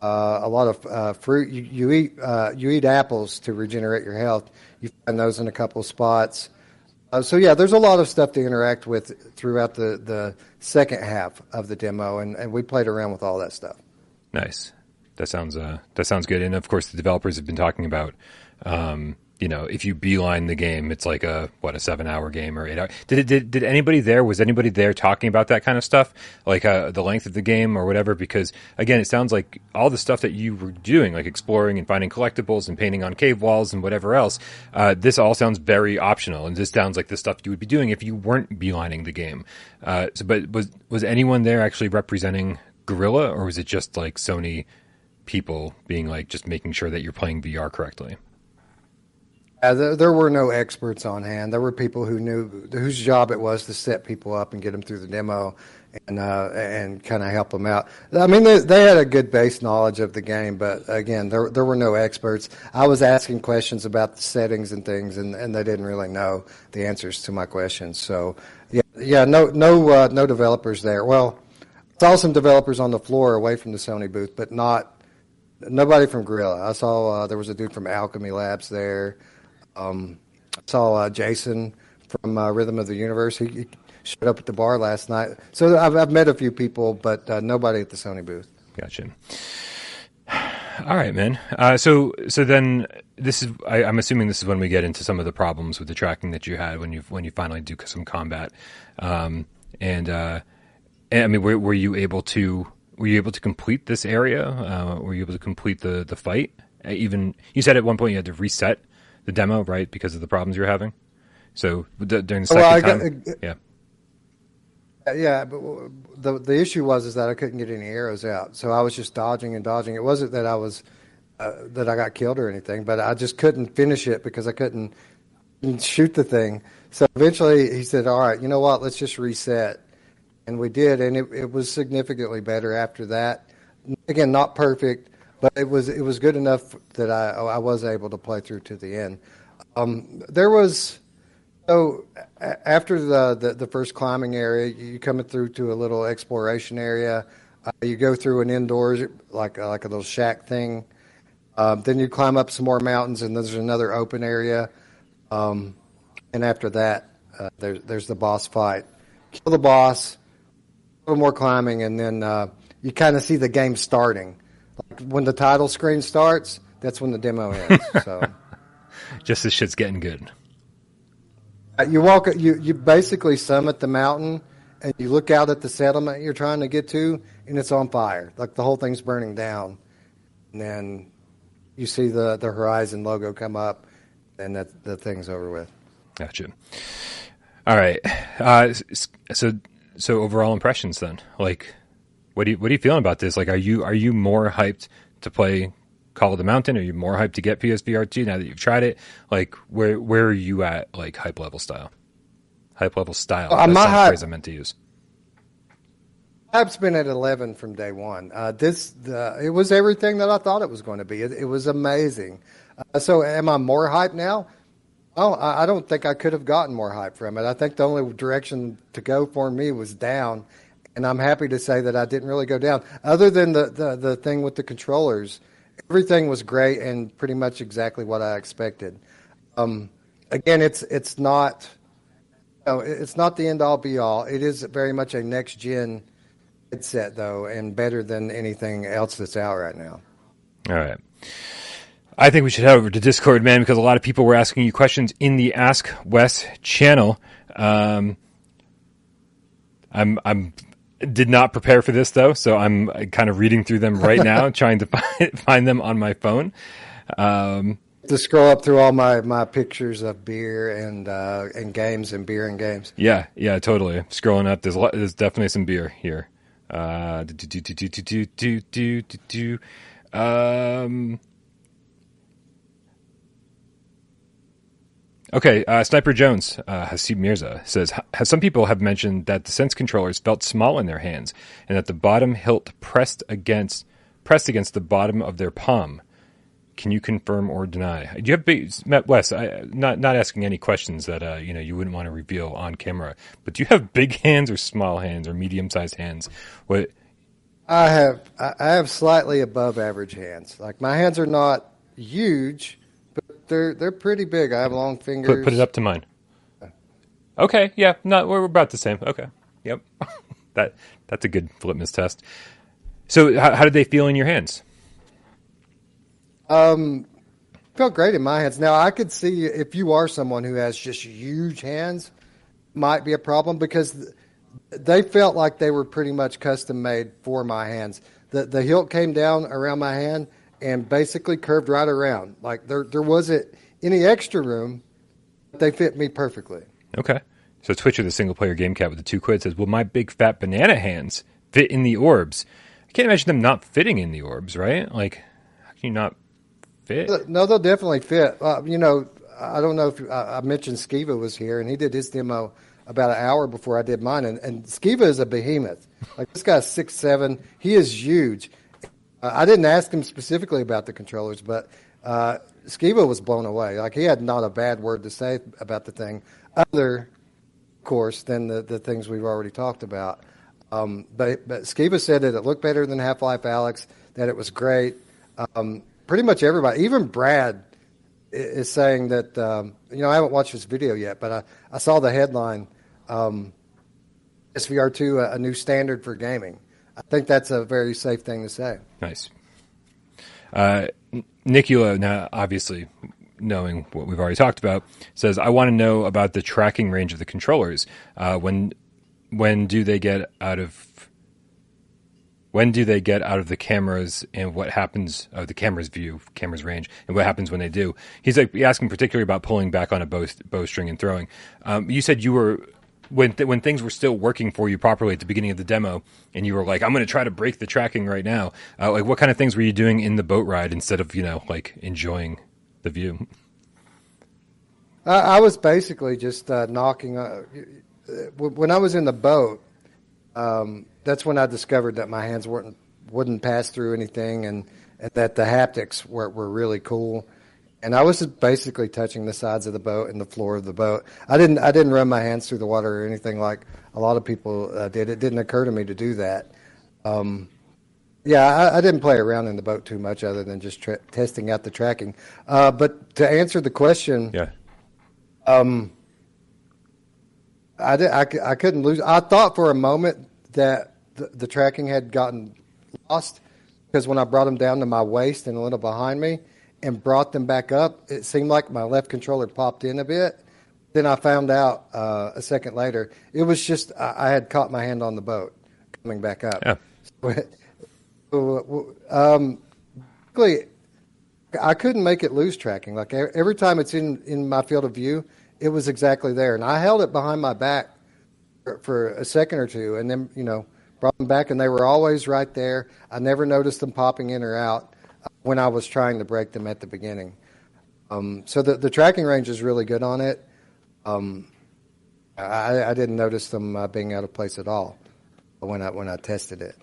Speaker 1: Uh, a lot of uh, fruit. You, you eat uh, you eat apples to regenerate your health. You find those in a couple of spots. Uh, so yeah, there's a lot of stuff to interact with throughout the, the second half of the demo, and, and we played around with all that stuff.
Speaker 2: Nice. That sounds uh, that sounds good. And of course, the developers have been talking about um, you know, if you beeline the game, it's like a what a seven hour game or eight hour. Did it, did did anybody there? Was anybody there talking about that kind of stuff, like uh, the length of the game or whatever? Because again, it sounds like all the stuff that you were doing, like exploring and finding collectibles and painting on cave walls and whatever else. Uh, this all sounds very optional, and this sounds like the stuff you would be doing if you weren't beelining the game. Uh, so, but was was anyone there actually representing Guerrilla, or was it just like Sony people being like just making sure that you're playing VR correctly?
Speaker 1: Uh, there, there, were no experts on hand. There were people who knew whose job it was to set people up and get them through the demo and uh, and kind of help them out. I mean, they, they, had a good base knowledge of the game, but again, there there were no experts. I was asking questions about the settings and things, and, and they didn't really know the answers to my questions. So yeah, yeah, no no uh, no developers there. Well, saw some developers on the floor away from the Sony booth, but not nobody from Guerrilla. I saw uh, there was a dude from Alchemy Labs there. Um, I saw uh, Jason from uh, Rhythm of the Universe. He, he, showed up at the bar last night. So I've, I've met a few people, but uh, nobody at the Sony booth.
Speaker 2: Gotcha. All right, man. Uh, so so then this is I, am assuming this is when we get into some of the problems with the tracking that you had when you when you finally do some combat. Um, and, uh, and I mean, were, were, you able to were you able to complete this area? Uh, were you able to complete the the fight? Uh, even you said at one point you had to reset the demo, right, because of the problems you're having. So d- during the second well, time, got, yeah.
Speaker 1: Uh, yeah, but the the issue was is that I couldn't get any arrows out, so I was just dodging and dodging. It wasn't that I was uh, that I got killed or anything, but I just couldn't finish it because I couldn't shoot the thing. So eventually he said, "All right, you know what? Let's just reset," and we did, and it, it was significantly better after that. Again, not perfect, but it was it was good enough that I I was able to play through to the end. Um, there was so after the, the, the first climbing area, you coming through to a little exploration area. Uh, you go through an indoors like uh, like a little shack thing. Um, then you climb up some more mountains, and there's another open area. Um, and after that, uh, there's there's the boss fight. Kill the boss, a little more climbing, and then uh, you kind of see the game starting. When the title screen starts, that's when the demo ends. so,
Speaker 2: just as shit's getting good.
Speaker 1: Uh, you walk, you you basically summit the mountain, and you look out at the settlement you're trying to get to, and it's on fire. Like the whole thing's burning down, and then you see the the Horizon logo come up, and that the thing's over with.
Speaker 2: Gotcha. All right. Uh, so so overall impressions then, like, what do you what are you feeling about this? Like, are you are you more hyped to play Call of the Mountain? Are you more hyped to get PSVR two now that you've tried it? Like, where where are you at? Like hype level style, hype level style.
Speaker 1: Well, That's not hype, phrase
Speaker 2: I meant to use.
Speaker 1: Hype's been at eleven from day one. Uh, this the, it was everything that I thought it was going to be. It, it was amazing. Uh, so, am I more hyped now? Oh, I, I don't think I could have gotten more hype from it. I think the only direction to go for me was down, and I'm happy to say that I didn't really go down. Other than the the, the thing with the controllers everything was great and pretty much exactly what I expected. Um, again, it's it's not you know, it's not the end all be all. It is very much a next gen headset though, and better than anything else that's out right now.
Speaker 2: All right. I think we should head over to Discord, man, because a lot of people were asking you questions in the Ask Wes channel. Um, I'm I'm did not prepare for this though, so I'm kind of reading through them right now, trying to find, find them on my phone. Um,
Speaker 1: to scroll up through all my, my pictures of beer and uh, and games and beer and games.
Speaker 2: Yeah, yeah, totally. Scrolling up, there's a lot, there's definitely some beer here. Uh, do, do, do, do, do, do, do, do, do. Um, Okay, uh, Sniper Jones, uh, Hasib Mirza says, some people have mentioned that the Sense controllers felt small in their hands, and that the bottom hilt pressed against pressed against the bottom of their palm. Can you confirm or deny? Do you have big, Wes? I, not not asking any questions that uh, you know you wouldn't want to reveal on camera, but do you have big hands or small hands or medium sized hands? What?
Speaker 1: I have I have slightly above average hands. Like my hands are not huge they're they're pretty big. I have long fingers.
Speaker 2: Put, put it up to mine. Okay, yeah, not we're about the same. Okay, yep, that that's a good litmus test. So, how, how did they feel in your hands?
Speaker 1: Um, felt great in my hands. Now I could see if you are someone who has just huge hands, might be a problem because they felt like they were pretty much custom made for my hands. The the hilt came down around my hand and basically curved right around. Like there there wasn't any extra room. They fit me perfectly.
Speaker 2: Okay. So Twitcher, the single player game cat with the two quid says, "Will my big fat banana hands fit in the orbs?" I can't imagine them not fitting in the orbs, right? Like, how can you not fit?
Speaker 1: No, they'll definitely fit. Uh, you know, I don't know if I, I mentioned Skiba was here, and he did his demo about an hour before I did mine. And, and Skiba is a behemoth. Like this guy's six seven. He is huge. Uh, I didn't ask him specifically about the controllers, but uh, Skiba was blown away. Like he had not a bad word to say about the thing, other, of course, than the, the things we've already talked about. Um, but but Skiba said that it looked better than Half Life Alyx, that it was great. Um, pretty much everybody, even Brad, is saying that. Um, you know, I haven't watched this video yet, but I, I saw the headline. Um, SVR two, a, a new standard for gaming. I think that's a very safe thing to say.
Speaker 2: Nice. Uh, Nicula, now obviously knowing what we've already talked about, says, "I want to know about the tracking range of the controllers. Uh, when when do they get out of when do they get out of the cameras and what happens of uh, the camera's view, camera's range, and what happens when they do? He's like asking particularly about pulling back on a bow, bowstring and throwing. Um, you said you were when th- when things were still working for you properly at the beginning of the demo, and you were like, "I'm going to try to break the tracking right now." Uh, like, what kind of things were you doing in the boat ride instead of you know like enjoying the view?
Speaker 1: I, was basically just uh, knocking. Uh, when I was in the boat, um, that's when I discovered that my hands weren't wouldn't pass through anything, and, and that the haptics were were really cool. And I was just basically touching the sides of the boat and the floor of the boat. I didn't I didn't run my hands through the water or anything like a lot of people uh, did. It didn't occur to me to do that. Um, yeah, I, I, didn't play around in the boat too much, other than just tra- testing out the tracking. Uh, but to answer the question,
Speaker 2: yeah,
Speaker 1: um, I, did, I, I couldn't lose. I thought for a moment that the, the tracking had gotten lost because when I brought them down to my waist and a little behind me and brought them back up, it seemed like my left controller popped in a bit. Then I found out uh, a second later it was just I, I, had caught my hand on the boat coming back up.
Speaker 2: Yeah.
Speaker 1: So, um, I couldn't make it lose tracking. Like every time it's in, in my field of view, it was exactly there, and I held it behind my back for, for a second or two, and then you know brought them back, and they were always right there. I never noticed them popping in or out when I was trying to break them at the beginning. Um, so the the tracking range is really good on it. Um, I, I, didn't notice them uh, being out of place at all when I when I tested it.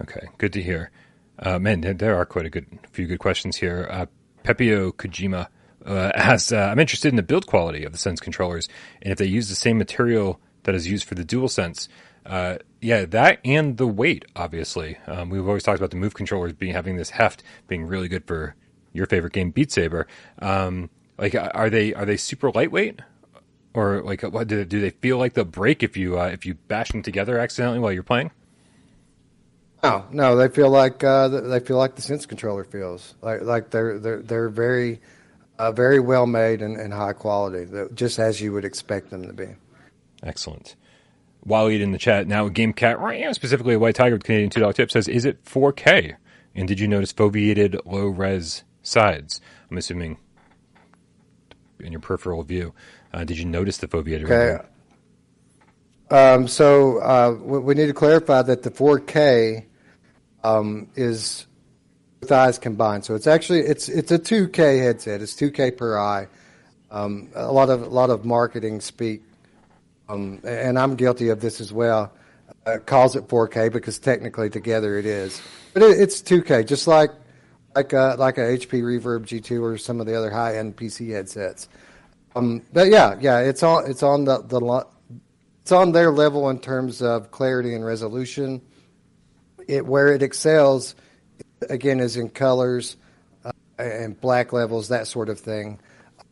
Speaker 2: Okay, good to hear. Uh, man, there are quite a good few good questions here. Uh, Pepio Kojima uh, asks, uh, I'm interested in the build quality of the Sense controllers and if they use the same material that is used for the DualSense. Uh, yeah, that and the weight, obviously. Um, we've always talked about the Move controllers being having this heft being really good for your favorite game, Beat Saber. Um, like, are they are they super lightweight, or like, what, do, do they feel like they'll break if you uh, if you bash them together accidentally while you're playing?
Speaker 1: No, no, they feel like uh, they feel like the Sense controller feels like like they're they're they're very uh, very well made and, and high quality, just as you would expect them to be.
Speaker 2: Excellent. Waleed in the chat now, GameCat, right specifically a White Tiger with Canadian two dollar tip says, "Is it 4K? And did you notice foveated low res sides? I'm assuming in your peripheral view. Uh, did you notice the foveated?
Speaker 1: Okay. Um, so uh, we need to clarify that the 4K um, is with eyes combined. So it's actually it's it's a 2K headset. It's 2K per eye. Um, a lot of a lot of marketing speak, um, and I'm guilty of this as well. Uh, calls it 4K because technically together it is, but it, it's 2K, just like like a, like a HP Reverb G2 or some of the other high end PC headsets. Um, but yeah, yeah, it's on it's on the the it's on their level in terms of clarity and resolution. It where it excels again is in colors uh, and black levels, that sort of thing.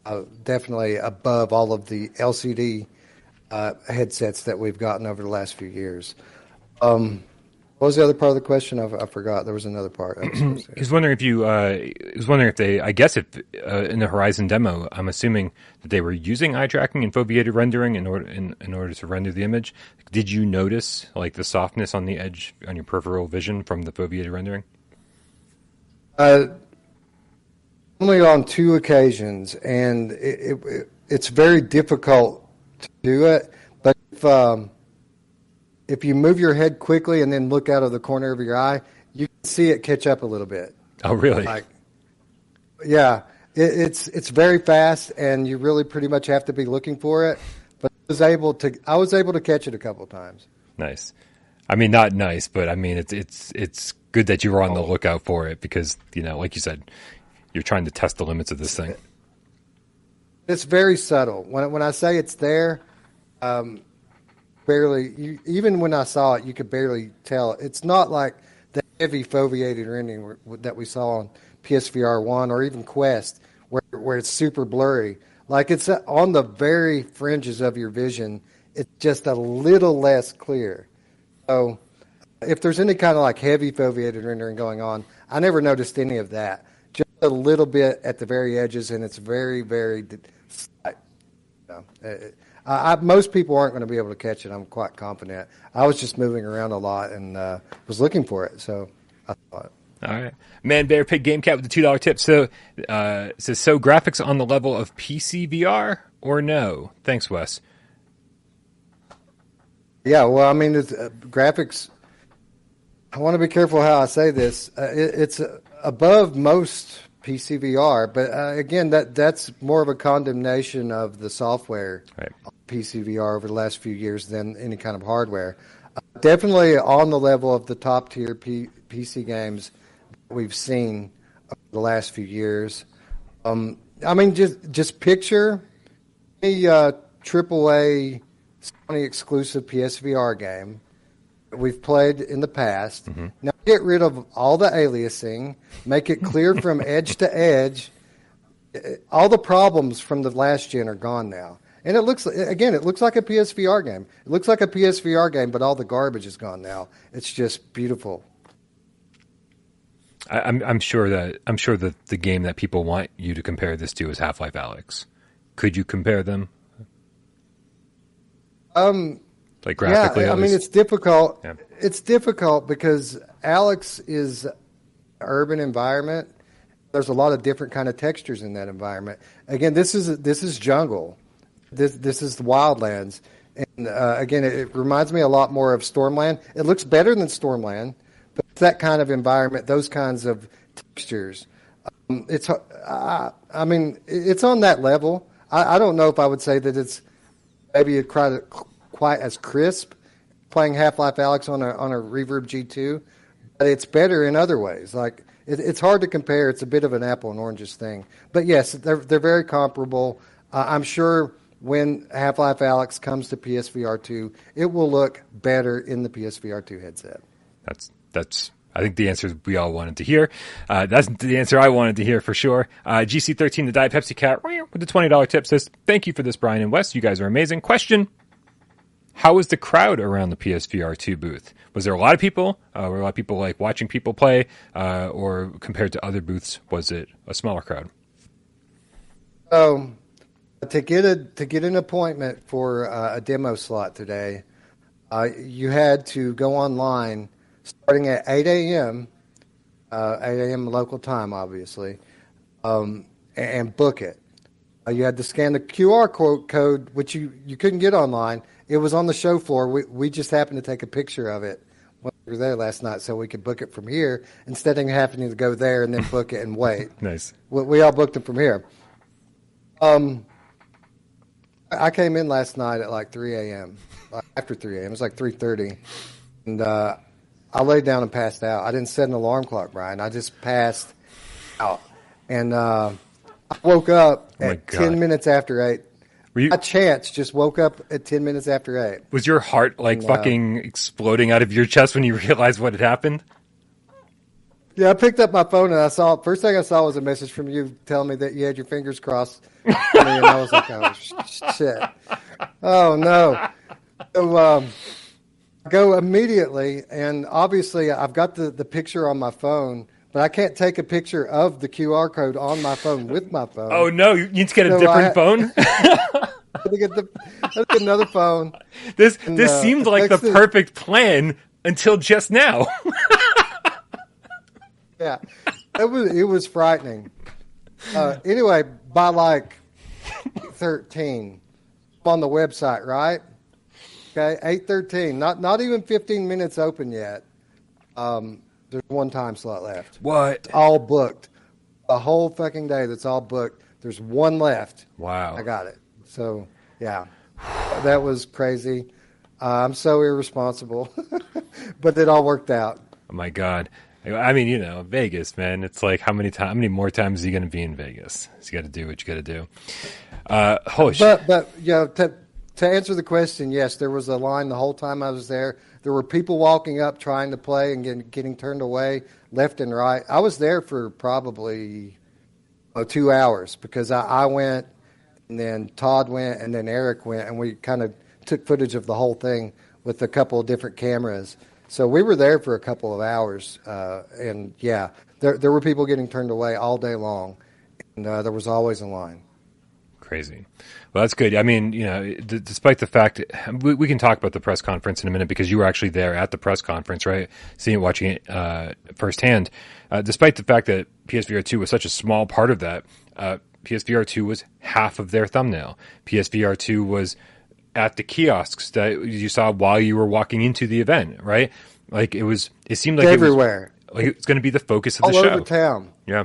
Speaker 1: Uh, definitely above all of the LCD uh, headsets that we've gotten over the last few years. Um, what was the other part of the question? I, I forgot. There was another part.
Speaker 2: I was, was wondering if you. Uh, was wondering if they. I guess if uh, in the Horizon demo, I'm assuming that they were using eye tracking and foveated rendering in order in, in order to render the image. Did you notice like the softness on the edge on your peripheral vision from the foveated rendering?
Speaker 1: Uh, only on two occasions, and it, it, it's very difficult do it. But if um, if you move your head quickly and then look out of the corner of your eye, you can see it catch up a little bit.
Speaker 2: Oh, really?
Speaker 1: Like, yeah, it, it's it's very fast, and you really pretty much have to be looking for it. But I was able to I was able to catch it a couple of times.
Speaker 2: Nice. I mean, not nice, but I mean, it's it's it's good that you were on the lookout for it because you know, like you said, you're trying to test the limits of this thing.
Speaker 1: It's very subtle. When when I say it's there, um, barely. You, even when I saw it, you could barely tell. It's not like the heavy foveated rendering that we saw on PSVR one or even Quest, where where it's super blurry. Like it's uh, on the very fringes of your vision. It's just a little less clear. So if there's any kind of like heavy foveated rendering going on, I never noticed any of that. Just a little bit at the very edges, and it's very, very. Uh, you know, uh, I, most people aren't going to be able to catch it. I'm quite confident. I was just moving around a lot and uh, was looking for it, so I thought.
Speaker 2: All right, man, bear pig game cat with the two dollar tip. So uh, says so graphics on the level of PC VR or no? Thanks, Wes.
Speaker 1: Yeah, well, I mean, it's, uh, graphics. I want to be careful how I say this. Uh, it, it's uh, above most PC VR, but uh, again, that that's more of a condemnation of the software right. PC VR over the last few years than any kind of hardware. Uh, definitely on the level of the top tier P- PC games we've seen over the last few years. Um, I mean, just just picture a uh, AAA Sony exclusive PSVR game we've played in the past. Mm-hmm. Now get rid of all the aliasing, make it clear from edge to edge. All the problems from the last gen are gone now. And it looks again, it looks like a PSVR game. It looks like a PSVR game, but all the garbage is gone now. It's just beautiful.
Speaker 2: I, I'm I'm sure that I'm sure that the game that people want you to compare this to is Half Life Alyx. Could you compare them?
Speaker 1: Um,
Speaker 2: like graphically,
Speaker 1: yeah, I mean it's difficult. Yeah. It's difficult because Alyx is urban environment. There's a lot of different kind of textures in that environment. Again, this is this is jungle. This this is the wildlands, and uh, again, it, it, reminds me a lot more of Stormland. It looks better than Stormland, but it's that kind of environment, those kinds of textures. Um, it's uh, I mean, it's on that level. I, I, don't know if I would say that it's maybe quite quite as crisp playing Half Life Alyx on a on a Reverb G2, but it's better in other ways. Like it, it's hard to compare. It's a bit of an apple and oranges thing. But yes, they're they're very comparable. Uh, I'm sure when Half Life Alyx comes to PSVR 2, it will look better in the PSVR 2 headset.
Speaker 2: That's that's. I think the answer we all wanted to hear. Uh, that's the answer I wanted to hear for sure. Uh, GC13, the Diet Pepsi Cat, with the $20 tip says, Thank you for this, Brian and Wes. You guys are amazing. Question How was the crowd around the PSVR 2 booth? Was there a lot of people? Uh, were a lot of people like watching people play? Uh, or compared to other booths, was it a smaller crowd?
Speaker 1: Um, to get a to get an appointment for uh, a demo slot today, uh, you had to go online starting at 8 a.m. Uh, 8 a.m. local time, obviously, um, and, and, book it. Uh, you had to scan the QR code, which you, you couldn't get online. It was on the show floor. We, we just happened to take a picture of it when we were there last night, so we could book it from here instead of having to go there and then book it and wait.
Speaker 2: nice.
Speaker 1: We, we all booked it from here. Um, I came in last night at like 3 a.m. After 3 a.m. It was like 3:30, and uh, I laid down and passed out. I didn't set an alarm clock, Brian. I just passed out, and uh, I woke up oh at 10 minutes after eight. You, a chance just woke up at 10 minutes after eight.
Speaker 2: Was your heart like fucking exploding out of your chest when you realized what had happened?
Speaker 1: Yeah, I picked up my phone and I saw first thing I saw was a message from you telling me that you had your fingers crossed, and I was like, "Oh shit! Oh no!" So um, I go immediately, and obviously I've got the the picture on my phone, but I can't take a picture of the QR code on my phone with my phone.
Speaker 2: Oh no! You need to get a so different I, phone.
Speaker 1: I get, the, I get another phone.
Speaker 2: This and, this uh, seemed like the perfect plan until just now
Speaker 1: yeah, it was it was frightening. Uh, anyway, by like thirteen, on the website, right? Okay, eight thirteen. Not not even fifteen minutes open yet. Um, there's one time slot left.
Speaker 2: What?
Speaker 1: It's all booked. The whole fucking day. That's all booked. There's one left.
Speaker 2: Wow.
Speaker 1: I got it. So yeah, that was crazy. Uh, I'm so irresponsible, but it all worked out.
Speaker 2: Oh my god. I mean, you know, Vegas, man. It's like how many times, how many more times are you going to be in Vegas? So you got to do what you got to do. Uh, holy
Speaker 1: but, but, you know, to, to answer the question, yes, there was a line the whole time I was there. There were people walking up trying to play and getting, getting turned away left and right. I was there for probably oh, two hours because I, I went, and then Todd went, and then Eric went, and we kind of took footage of the whole thing with a couple of different cameras. So we were there for a couple of hours, uh, and yeah, there there were people getting turned away all day long, and uh, there was always a line.
Speaker 2: Crazy. Well, that's good. I mean, you know, d- despite the fact we, we, can talk about the press conference in a minute because you were actually there at the press conference, right? Seeing it, watching it uh, firsthand. Uh, despite the fact that PSVR two was such a small part of that, uh, PSVR two was half of their thumbnail. PSVR two was at the kiosks that you saw while you were walking into the event, right? Like it was. It seemed like
Speaker 1: everywhere.
Speaker 2: It was, like it's going to be the focus of
Speaker 1: All
Speaker 2: the show.
Speaker 1: All over town.
Speaker 2: Yeah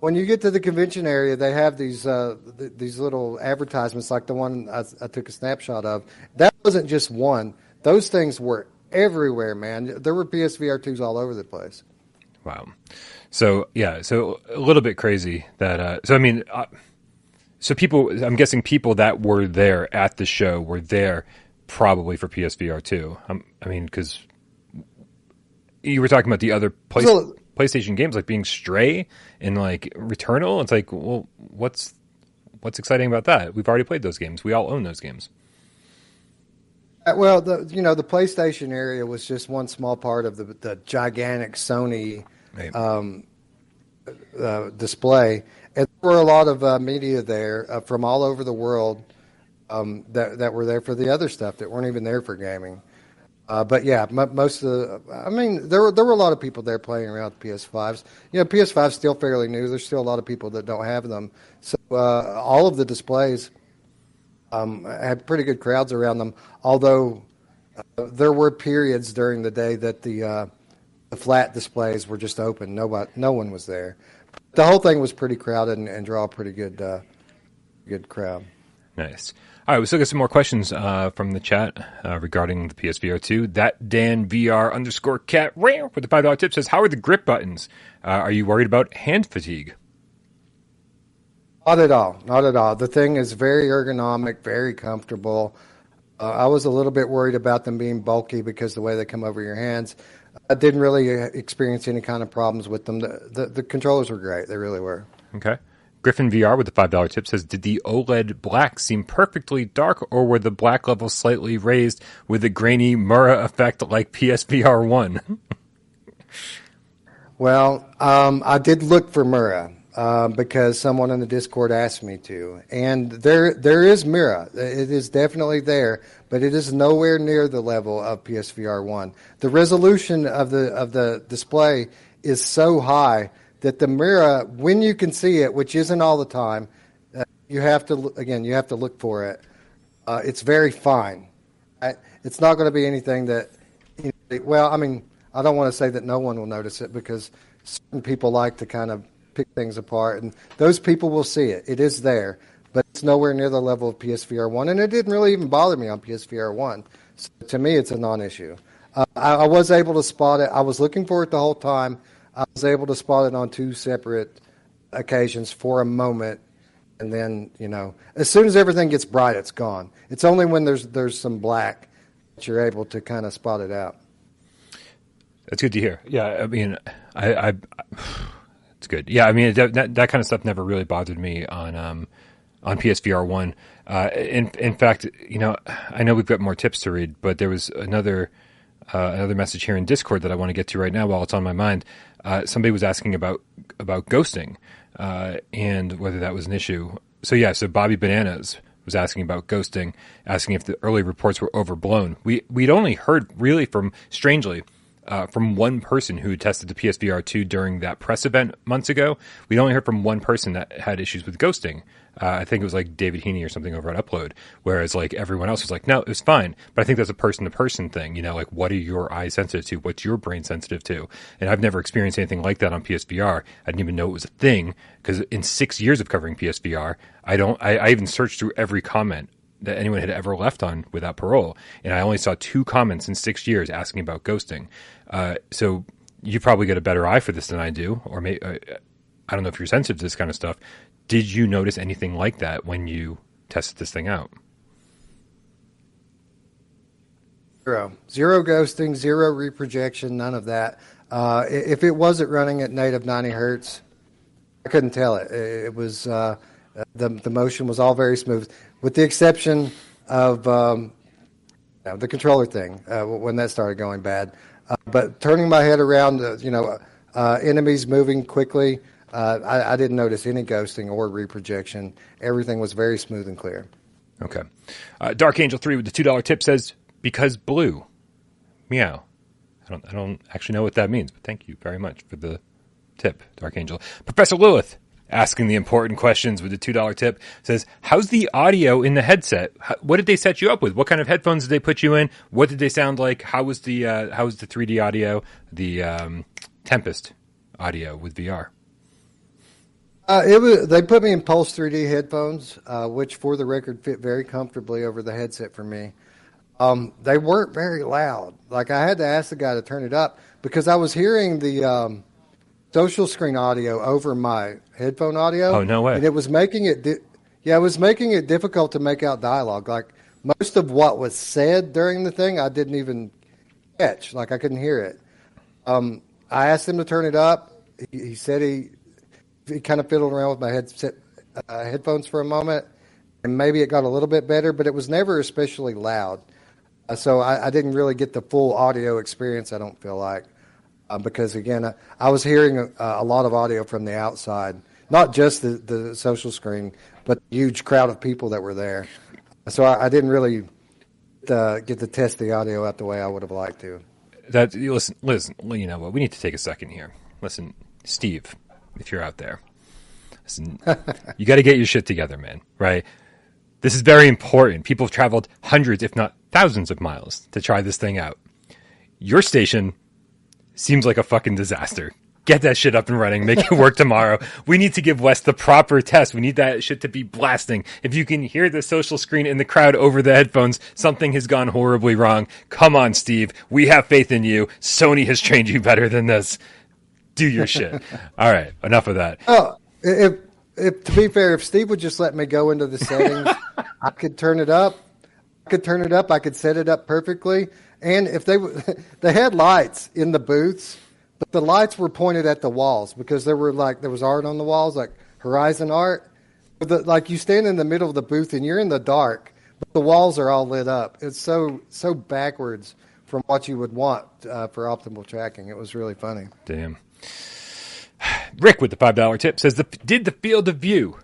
Speaker 1: when you get to the convention area, they have these uh, th- these little advertisements, like the one I, I, took a snapshot of. That wasn't just one; those things were everywhere, man. There were PSVR twos all over the place.
Speaker 2: Wow. So yeah, so a little bit crazy that. Uh, so I mean, uh, so people, I'm guessing people that were there at the show were there probably for PSVR two. Um, I mean, because you were talking about the other place. So, PlayStation games like being Stray and like Returnal. It's like, well, what's what's exciting about that? We've already played those games. We all own those games.
Speaker 1: Uh, well, the you know the PlayStation area was just one small part of the the gigantic Sony right. um, uh, display, and there were a lot of uh, media there uh, from all over the world um, that that were there for the other stuff that weren't even there for gaming. Uh, but yeah, m- most of the, I mean, there were there were a lot of people there playing around with PS5s. You know, PS5's still fairly new. There's still a lot of people that don't have them. So uh, all of the displays um, had pretty good crowds around them. Although uh, there were periods during the day that the uh, the flat displays were just open. Nobody, no one was there. The whole thing was pretty crowded and, and draw a pretty good uh, good crowd.
Speaker 2: Nice. All right, we still got some more questions uh, from the chat uh, regarding the PSVR 2. That Dan VR underscore cat with the $5 tip says, How are the grip buttons? Uh, are you worried about hand fatigue?
Speaker 1: Not at all. Not at all. The thing is very ergonomic, very comfortable. Uh, I was a little bit worried about them being bulky because the way they come over your hands. I didn't really uh, experience any kind of problems with them. The, the, the controllers were great. They really were.
Speaker 2: Okay. Griffin VR with the $5 tip says, Did the OLED black seem perfectly dark, or were the black levels slightly raised with a grainy Mura effect like PSVR 1?
Speaker 1: well, um, I did look for Mura. Uh, because someone in the Discord asked me to, and there there is Mura. It is definitely there, but it is nowhere near the level of PSVR one. The resolution of the of the display is so high that the Mura, when you can see it, which isn't all the time, uh, you have to again you have to look for it. Uh, it's very fine. I, it's not going to be anything that. You know, well, I mean, I don't want to say that no one will notice it because certain people like to kind of pick things apart, and those people will see it. It is there, but it's nowhere near the level of PSVR one, and it didn't really even bother me on PSVR one. So to me, it's a non-issue. Uh, I, I was able to spot it. I was looking for it the whole time. I was able to spot it on two separate occasions for a moment, and then you know, as soon as everything gets bright, it's gone. It's only when there's there's some black that you're able to kind of spot it out.
Speaker 2: That's good to hear. Yeah, I mean, I, I, I it's good. Yeah, I mean, that, that, that kind of stuff never really bothered me on um on PSVR one. Uh, in in fact, you know, I know we've got more tips to read, but there was another uh, another message here in Discord that I want to get to right now while it's on my mind uh, somebody was asking about about ghosting uh, and whether that was an issue. So yeah, so Bobby Bananas was asking about ghosting, asking if the early reports were overblown. We we'd only heard really from strangely. Uh, from one person who tested the PSVR 2 during that press event months ago. We'd only heard from one person that had issues with ghosting. Uh, I think it was like David Heaney or something over at Upload, whereas like everyone else was like, no, it was fine. But I think that's a person to person thing, you know, like what are your eyes sensitive to? What's your brain sensitive to? And I've never experienced anything like that on PSVR. I didn't even know it was a thing because in six years of covering PSVR, I don't, I, I even searched through every comment that anyone had ever left on without parole. And I only saw two comments in six years asking about ghosting. Uh, so you probably get a better eye for this than I do, or may, uh, I don't know if you're sensitive to this kind of stuff. Did you notice anything like that when you tested this thing out?
Speaker 1: Zero, zero ghosting, zero reprojection, none of that. Uh, if it wasn't running at native 90 hertz, I couldn't tell it. It was uh, the the motion was all very smooth, with the exception of um, you know, the controller thing uh, when that started going bad. Uh, but turning my head around, uh, you know, uh, enemies moving quickly, I, I, didn't notice any ghosting or reprojection. Everything was very smooth and clear.
Speaker 2: Okay. Dark Angel three with the two dollar tip says because blue, meow. I don't I don't actually know what that means, but thank you very much for the tip, Dark Angel. Professor Lilith asking the important questions with the $2 tip says, How's the audio in the headset? How, what did they set you up with? What kind of headphones did they put you in? What did they sound like? How was the, uh, how was the 3D audio, the um, Tempest audio with VR?
Speaker 1: Uh, it was. They put me in Pulse 3D headphones, uh, which, for the record, fit very comfortably over the headset for me. Um, they weren't very loud. Like I had to ask the guy to turn it up because I was hearing the um, social screen audio over my headphone audio.
Speaker 2: Oh no way!
Speaker 1: And it was making it. Di- yeah, it was making it difficult to make out dialogue. Like most of what was said during the thing, I didn't even catch. Like I couldn't hear it. Um, I asked him to turn it up. He, he said he he kind of fiddled around with my headset uh, headphones for a moment, and maybe it got a little bit better, but it was never especially loud. Uh, so I, I, didn't really get the full audio experience. I don't feel like uh, because again, I, I was hearing a, a, lot of audio from the outside, not just the, the social screen, but the huge crowd of people that were there. So I, I didn't really uh, get to test the audio out the way I would have liked to.
Speaker 2: That listen, listen. You know what? We need to take a second here. Listen, Steve, if you're out there, listen, you got to get your shit together, man. Right? This is very important. People have traveled hundreds, if not thousands, of miles to try this thing out. Your station seems like a fucking disaster. Get that shit up and running. Make it work tomorrow. We need to give Wes the proper test. We need that shit to be blasting. If you can hear the social screen in the crowd over the headphones, something has gone horribly wrong. Come on, Steve. We have faith in you. Sony has trained you better than this. Do your shit. All right. Enough of that.
Speaker 1: Oh, if, if to be fair, if Steve would just let me go into the settings, I could turn it up. I could turn it up. I could set it up perfectly and if they they had lights in the booths, but the lights were pointed at the walls because there were like there was art on the walls, like horizon art. The, like you stand in the middle of the booth and you're in the dark, but the walls are all lit up. It's so so backwards from what you would want uh, for optimal tracking. It was really funny.
Speaker 2: Damn. Rick with the five dollar tip says, the, "Did the field of view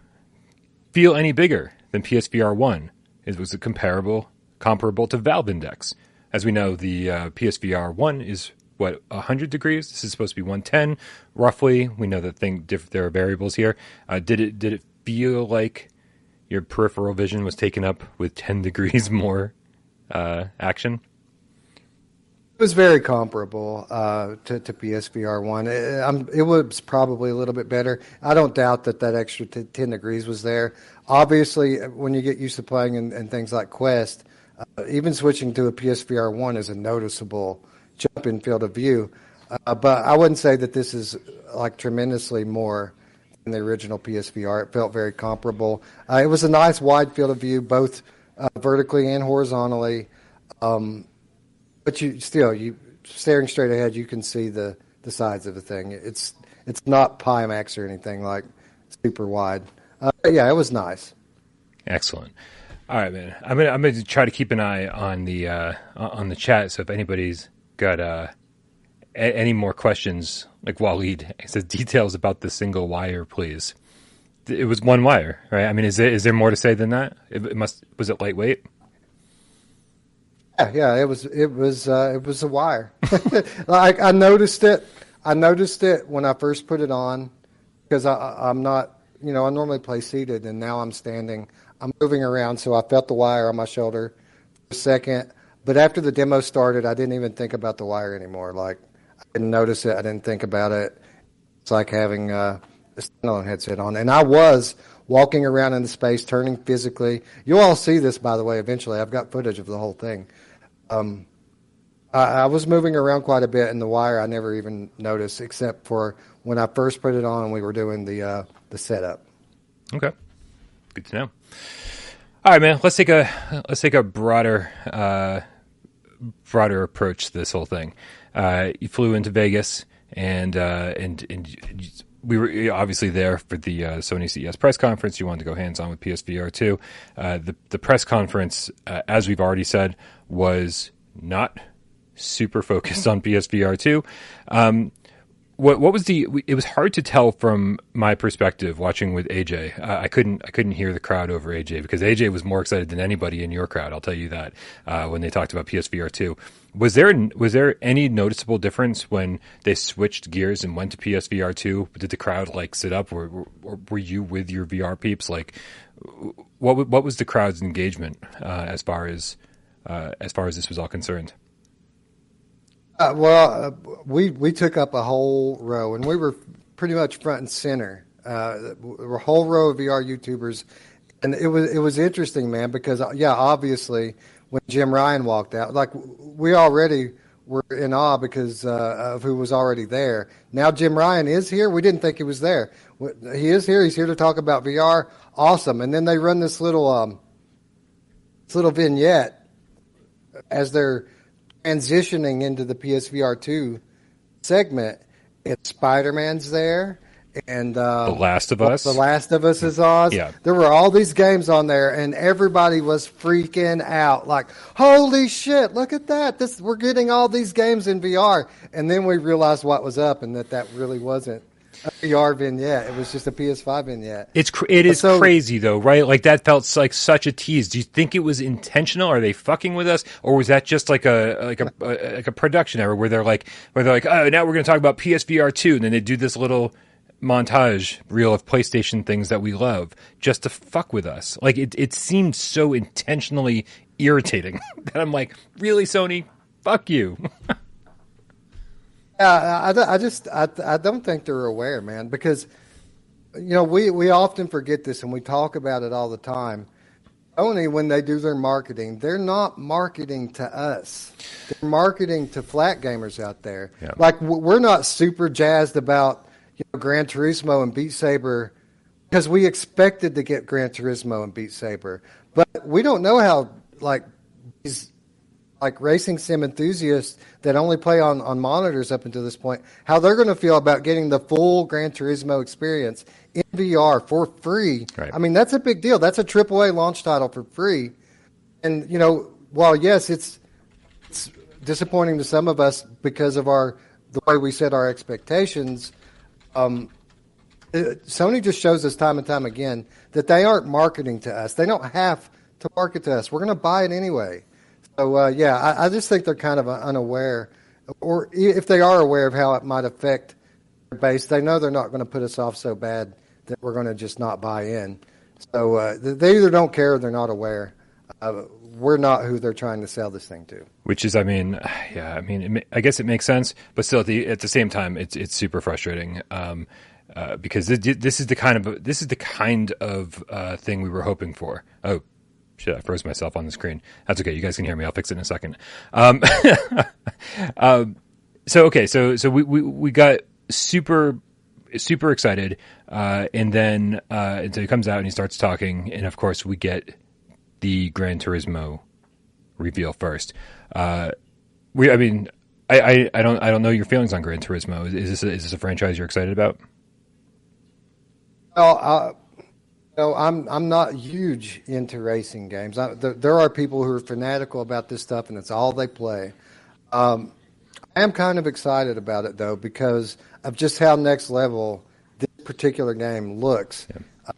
Speaker 2: feel any bigger than PSVR one? It was it comparable comparable to Valve Index." As we know, the uh, PSVR 1 is what 100 degrees. This is supposed to be 110 roughly. We know that thing diff- there are variables here. Uh, did it did it feel like your peripheral vision was taken up with 10 degrees more uh, action?
Speaker 1: It was very comparable uh, to, to, PSVR one. It, it, was probably a little bit better. I don't doubt that that extra t- ten degrees was there. Obviously, when you get used to playing in, in things like Quest, uh, even switching to a PSVR one is a noticeable jump in field of view. Uh, but I wouldn't say that this is like tremendously more than the original PSVR. It felt very comparable. Uh, it was a nice wide field of view, both uh, vertically and horizontally. Um, but you still, you staring straight ahead, you can see the, the sides of the thing. It's it's not Pimax or anything like super wide. Uh, yeah, it was nice.
Speaker 2: Excellent. All right, man. I'm gonna I'm gonna try to keep an eye on the uh, on the chat. So if anybody's got uh, a- any more questions, like Waleed says, details about the single wire, please. It was one wire, right? I mean, is there is there more to say than that? It, it must was it lightweight?
Speaker 1: Yeah, yeah. It was it was uh, it was a wire. like I noticed it. I noticed it when I first put it on because I'm not you know I normally play seated and now I'm standing. I'm moving around, so I felt the wire on my shoulder for a second. But after the demo started, I didn't even think about the wire anymore. Like I didn't notice it. I didn't think about it. It's like having uh, a standalone headset on, and I was walking around in the space, turning physically. You'll all see this, by the way. Eventually, I've got footage of the whole thing. Um, I, I was moving around quite a bit, and the wire I never even noticed, except for when I first put it on. and We were doing the uh, the setup.
Speaker 2: Okay, good to know. All right, man. Let's take a let's take a broader uh, broader approach to this whole thing. Uh, you flew into Vegas, and uh, and and we were obviously there for the uh, Sony CES press conference. You wanted to go hands on with PSVR two. Uh, the the press conference, uh, as we've already said, was not super focused on PSVR two. Um, what what was the? It was hard to tell from my perspective watching with AJ. Uh, I couldn't I couldn't hear the crowd over AJ because AJ was more excited than anybody in your crowd. I'll tell you that uh, when they talked about PSVR two. Was there was there any noticeable difference when they switched gears and went to PSVR two? Did the crowd like sit up, or, or were you with your VR peeps? Like, what what was the crowd's engagement uh, as far as uh, as far as this was all concerned?
Speaker 1: Uh, well, uh, we we took up a whole row, and we were pretty much front and center. Uh, a whole row of VR YouTubers, and it was it was interesting, man, because uh, yeah, obviously when Jim Ryan walked out, like we already were in awe because uh, of who was already there. Now Jim Ryan is here. We didn't think he was there. He is here. He's here to talk about VR. Awesome. And then they run this little um, this little vignette as they're transitioning into the PSVR two segment, it's Spider Man's there, and uh,
Speaker 2: The Last of Us.
Speaker 1: The Last of Us is Oz.
Speaker 2: Yeah.
Speaker 1: There were all these games on there, and everybody was freaking out. Like, holy shit! Look at that! This we're getting all these games in VR, and then we realized what was up, and that that really wasn't VR vignette. It was just a PS5 vignette.
Speaker 2: It's cr- it is
Speaker 1: So-
Speaker 2: crazy though, right? Like that felt like such a tease. Do you think it was intentional? Are they fucking with us, or was that just like a like a, a like a production error where they're like where they're like, oh, now we're going to talk about PSVR two, and then they do this little montage reel of PlayStation things that we love just to fuck with us. Like it it seemed so intentionally irritating that I'm like, really, Sony, fuck you.
Speaker 1: Yeah, I, I, I just I, I don't think they're aware, man, because you know we we often forget this and we talk about it all the time. Only when they do their marketing, they're not marketing to us. They're marketing to flat gamers out there.
Speaker 2: Yeah.
Speaker 1: Like we're not super jazzed about you know Gran Turismo and Beat Saber because we expected to get Gran Turismo and Beat Saber, but we don't know how like these like racing sim enthusiasts that only play on, on monitors up until this point, how they're going to feel about getting the full Gran Turismo experience in VR for free.
Speaker 2: Right.
Speaker 1: I mean, that's a big deal. That's a AAA launch title for free. And, you know, while yes, it's, it's disappointing to some of us because of our the way we set our expectations, um, it- Sony just shows us time and time again that they aren't marketing to us. They don't have to market to us. We're going to buy it anyway. So uh, yeah, I, I just think they're kind of unaware, or if they are aware of how it might affect their base, they know they're not going to put us off so bad that we're going to just not buy in. So uh, they either don't care or they're not aware. Uh, we're not who they're trying to sell this thing to.
Speaker 2: Which is, I mean, yeah, I mean, it, I guess it makes sense, but still, at the at the same time, it's it's super frustrating um, uh, because this, this is the kind of this is the kind of uh, thing we were hoping for. Oh, shit! I froze myself on the screen. That's okay. You guys can hear me. I'll fix it in a second. Um, um, so okay, so so we, we we got super super excited, uh, and then uh, and so he comes out and he starts talking, and of course we get the Gran Turismo reveal first. Uh, we, I mean, I, I, I don't, I don't know your feelings on Gran Turismo. Is, is this, a, is this a franchise you're excited about?
Speaker 1: Well, uh, no, I'm I'm not huge into racing games. I, there, there are people who are fanatical about this stuff, and it's all they play. Um, I am kind of excited about it though because of just how next level this particular game looks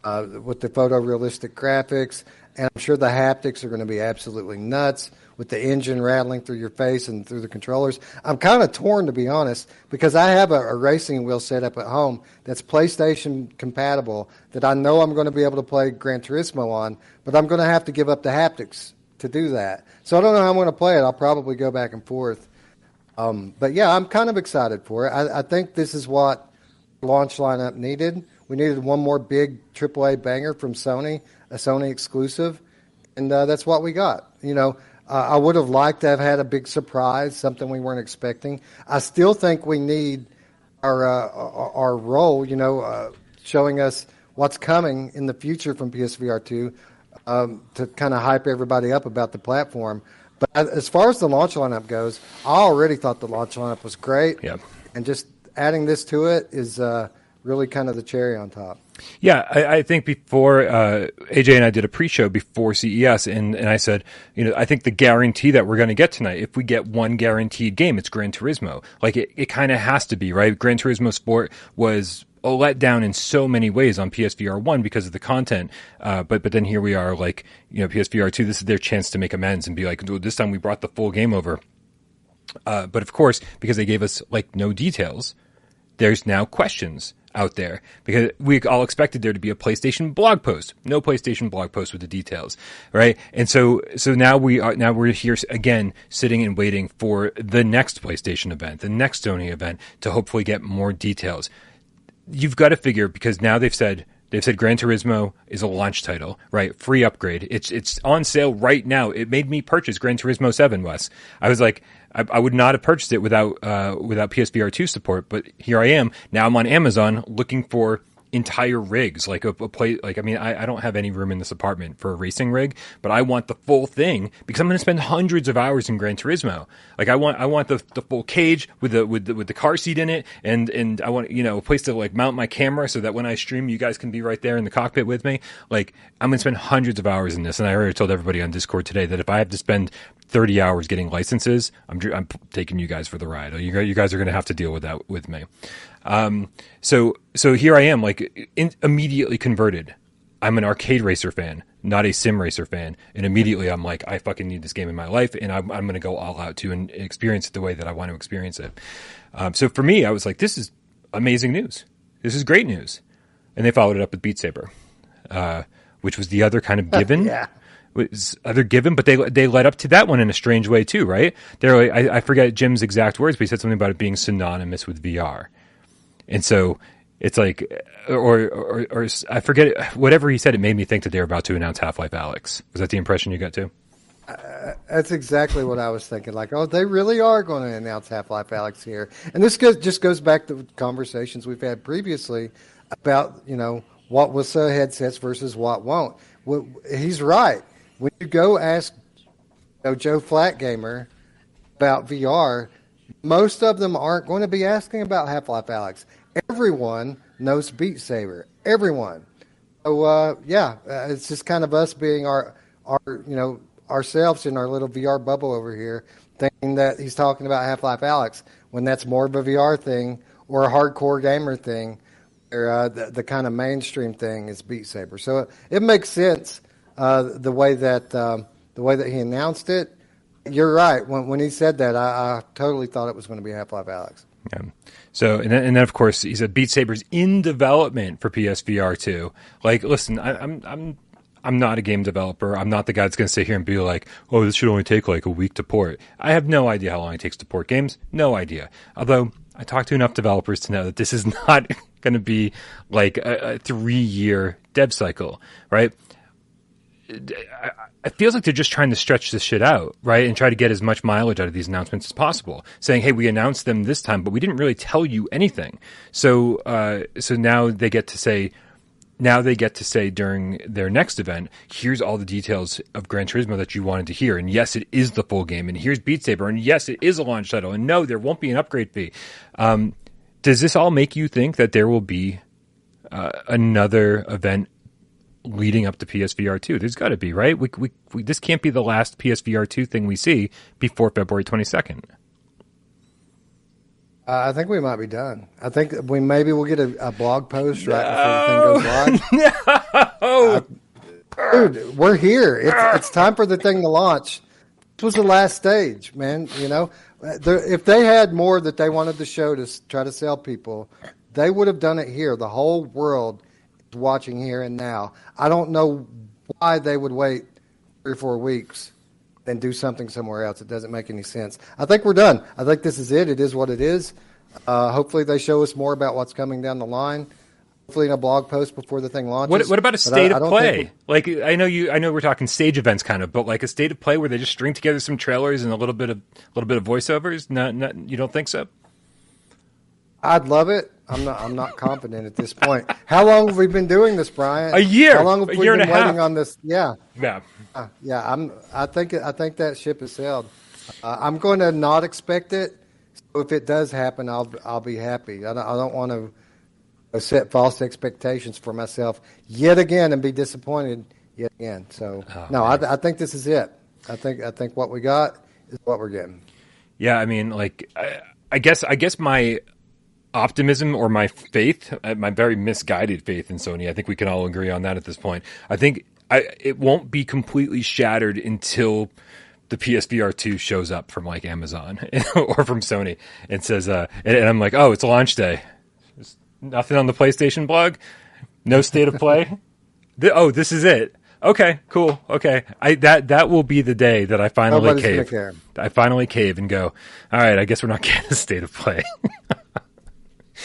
Speaker 1: uh, with the photorealistic graphics, and I'm sure the haptics are going to be absolutely nuts with the engine rattling through your face and through the controllers. I'm kind of torn to be honest because I have a, a racing wheel set up at home that's PlayStation compatible that I know I'm going to be able to play Gran Turismo on, but I'm going to have to give up the haptics to do that. So I don't know how I'm going to play it. I'll probably go back and forth. Um, but yeah, I'm kind of excited for it. I, I think this is what launch lineup needed. We needed one more big AAA banger from Sony, a Sony exclusive, and uh, that's what we got. You know, uh, I would have liked to have had a big surprise, something we weren't expecting. I still think we need our uh, our, role. You know, uh, showing us what's coming in the future from PSVR two um, to kind of hype everybody up about the platform. But as far as the launch lineup goes, I already thought the launch lineup was great.
Speaker 2: Yeah.
Speaker 1: And just adding this to it is uh, really kind of the cherry on top.
Speaker 2: Yeah, I, I think before uh, AJ and I did a pre-show before CES, and, and I said, you know, I think the guarantee that we're going to get tonight, if we get one guaranteed game, it's Gran Turismo. Like it, it kind of has to be right. Gran Turismo Sport was a letdown in so many ways on PSVR one because of the content. Uh, but but then here we are, like you know, PSVR two. This is their chance to make amends and be like, this time we brought the full game over. Uh, but of course, because they gave us like no details, there's now questions out there because we all expected there to be a PlayStation blog post. No PlayStation blog post with the details, right? And so, so now we are now we're here again, sitting and waiting for the next PlayStation event, the next Sony event, to hopefully get more details. You've got to figure because now they've said They've said Gran Turismo is a launch title, right? Free upgrade. It's it's on sale right now. It made me purchase Gran Turismo Seven, Wes. I was like, I, I would not have purchased it without uh, without PSVR two support, but here I am. Now I'm on Amazon looking for entire rigs, like a, a play. Like I mean, I, I, don't have any room in this apartment for a racing rig, but I want the full thing because I'm going to spend hundreds of hours in Gran Turismo. Like I want, I want the, the full cage with the with the with the car seat in it, and and I want you know a place to like mount my camera so that when I stream, you guys can be right there in the cockpit with me. Like I'm going to spend hundreds of hours in this, and I already told everybody on Discord today that if I have to spend 30 hours getting licenses, I'm I'm taking you guys for the ride. You you guys are going to have to deal with that with me. Um, so so here I am, like in, immediately converted. I'm an arcade racer fan, not a sim racer fan, and immediately I'm like, I fucking need this game in my life, and I'm, I'm going to go all out to and experience it the way that I want to experience it. Um, so for me, I was like, this is amazing news. This is great news, and they followed it up with Beat Saber, uh, which was the other kind of given.
Speaker 1: yeah
Speaker 2: was other given, but they they led up to that one in a strange way too, right? They're like, I, I forget Jim's exact words, but he said something about it being synonymous with VR. And so it's like, or, or, or I forget whatever he said. It made me think that they were about to announce Half Life Alyx. Was that the impression you got too?
Speaker 1: Uh, that's exactly what I was thinking. Like, oh, they really are going to announce Half Life Alyx here, and this goes, just goes back to conversations we've had previously about you know what will sell headsets versus what won't. He's right. When you go ask you know, Joe Flatgamer about VR, most of them aren't going to be asking about Half Life Alyx. Everyone knows Beat Saber. Everyone. So uh, yeah, uh, it's just kind of us being our our you know ourselves in our little VR bubble over here, thinking that he's talking about Half Life Alyx when that's more of a VR thing or a hardcore gamer thing. Or uh, the, the kind of mainstream thing is Beat Saber. So it, it makes sense uh, the way that um, the way that he announced it you're right. When, when he said that, I, I totally thought it was going to be Half Life Alyx.
Speaker 2: Yeah. So, and then, and then of course, he said Beat Saber's in development for PSVR 2. Like, listen, I, I'm, I'm, I'm not a game developer. I'm not the guy that's going to sit here and be like, oh, this should only take like a week to port. I have no idea how long it takes to port games. No idea. Although I talked to enough developers to know that this is not going to be like a, a three year dev cycle, right? It feels like they're just trying to stretch this shit out, right? And try to get as much mileage out of these announcements as possible. Saying, "Hey, we announced them this time, but we didn't really tell you anything." So, uh, so now they get to say, now they get to say during their next event, here's all the details of Gran Turismo that you wanted to hear. And yes, it is the full game. And here's Beat Saber. And yes, it is a launch title. And no, there won't be an upgrade fee. Um, does this all make you think that there will be uh, another event leading up to PSVR 2. There's got to be, right? We, we, we, this can't be the last PSVR 2 thing we see before February 22nd.
Speaker 1: Uh, I think we might be done. I think we maybe we'll get a, a blog post right no. before the thing goes live. no. Uh, dude, we're here. It's, it's time for the thing to launch. This was the last stage, man. You know, if they had more that they wanted to show to try to sell people, they would have done it here. The whole world watching here and now. I don't know why they would wait three or four weeks and do something somewhere else. It doesn't make any sense. I think we're done. I think this is it. It is what it is. Uh, hopefully, they show us more about what's coming down the line. Hopefully, in a blog post before the thing launches.
Speaker 2: What, what about a state I, of I play? Like I know you, I know we're talking stage events, kind of, but like a state of play where they just string together some trailers and a little bit of a little bit of voiceovers. Not, not, you don't think so?
Speaker 1: I'd love it. I'm not. I'm not confident at this point. How long have we been doing this, Brian?
Speaker 2: A year.
Speaker 1: How long have
Speaker 2: a
Speaker 1: we
Speaker 2: year
Speaker 1: been waiting
Speaker 2: half.
Speaker 1: on this? Yeah.
Speaker 2: Yeah.
Speaker 1: Uh, yeah, I'm. I think. I think that ship has sailed. Uh, I'm going to not expect it. So if it does happen, I'll. I'll be happy. I don't, I don't want to set false expectations for myself yet again and be disappointed yet again. So
Speaker 2: Oh,
Speaker 1: no. I, I think this is it. I think. I think what we got is what we're getting.
Speaker 2: Yeah, I mean, like, I, I guess, I guess my optimism or my faith, uh, my very misguided faith in Sony, I think we can all agree on that at this point. I think I, it won't be completely shattered until the PSVR two shows up from like Amazon or from Sony and says, uh, and, and I'm like, oh, it's launch day. There's nothing on the PlayStation blog, no state of play. Th- oh, this is it. Okay, cool. Okay, I that that will be the day that I finally
Speaker 1: Nobody's
Speaker 2: cave. I finally cave and go. All right, I guess we're not getting a state of play.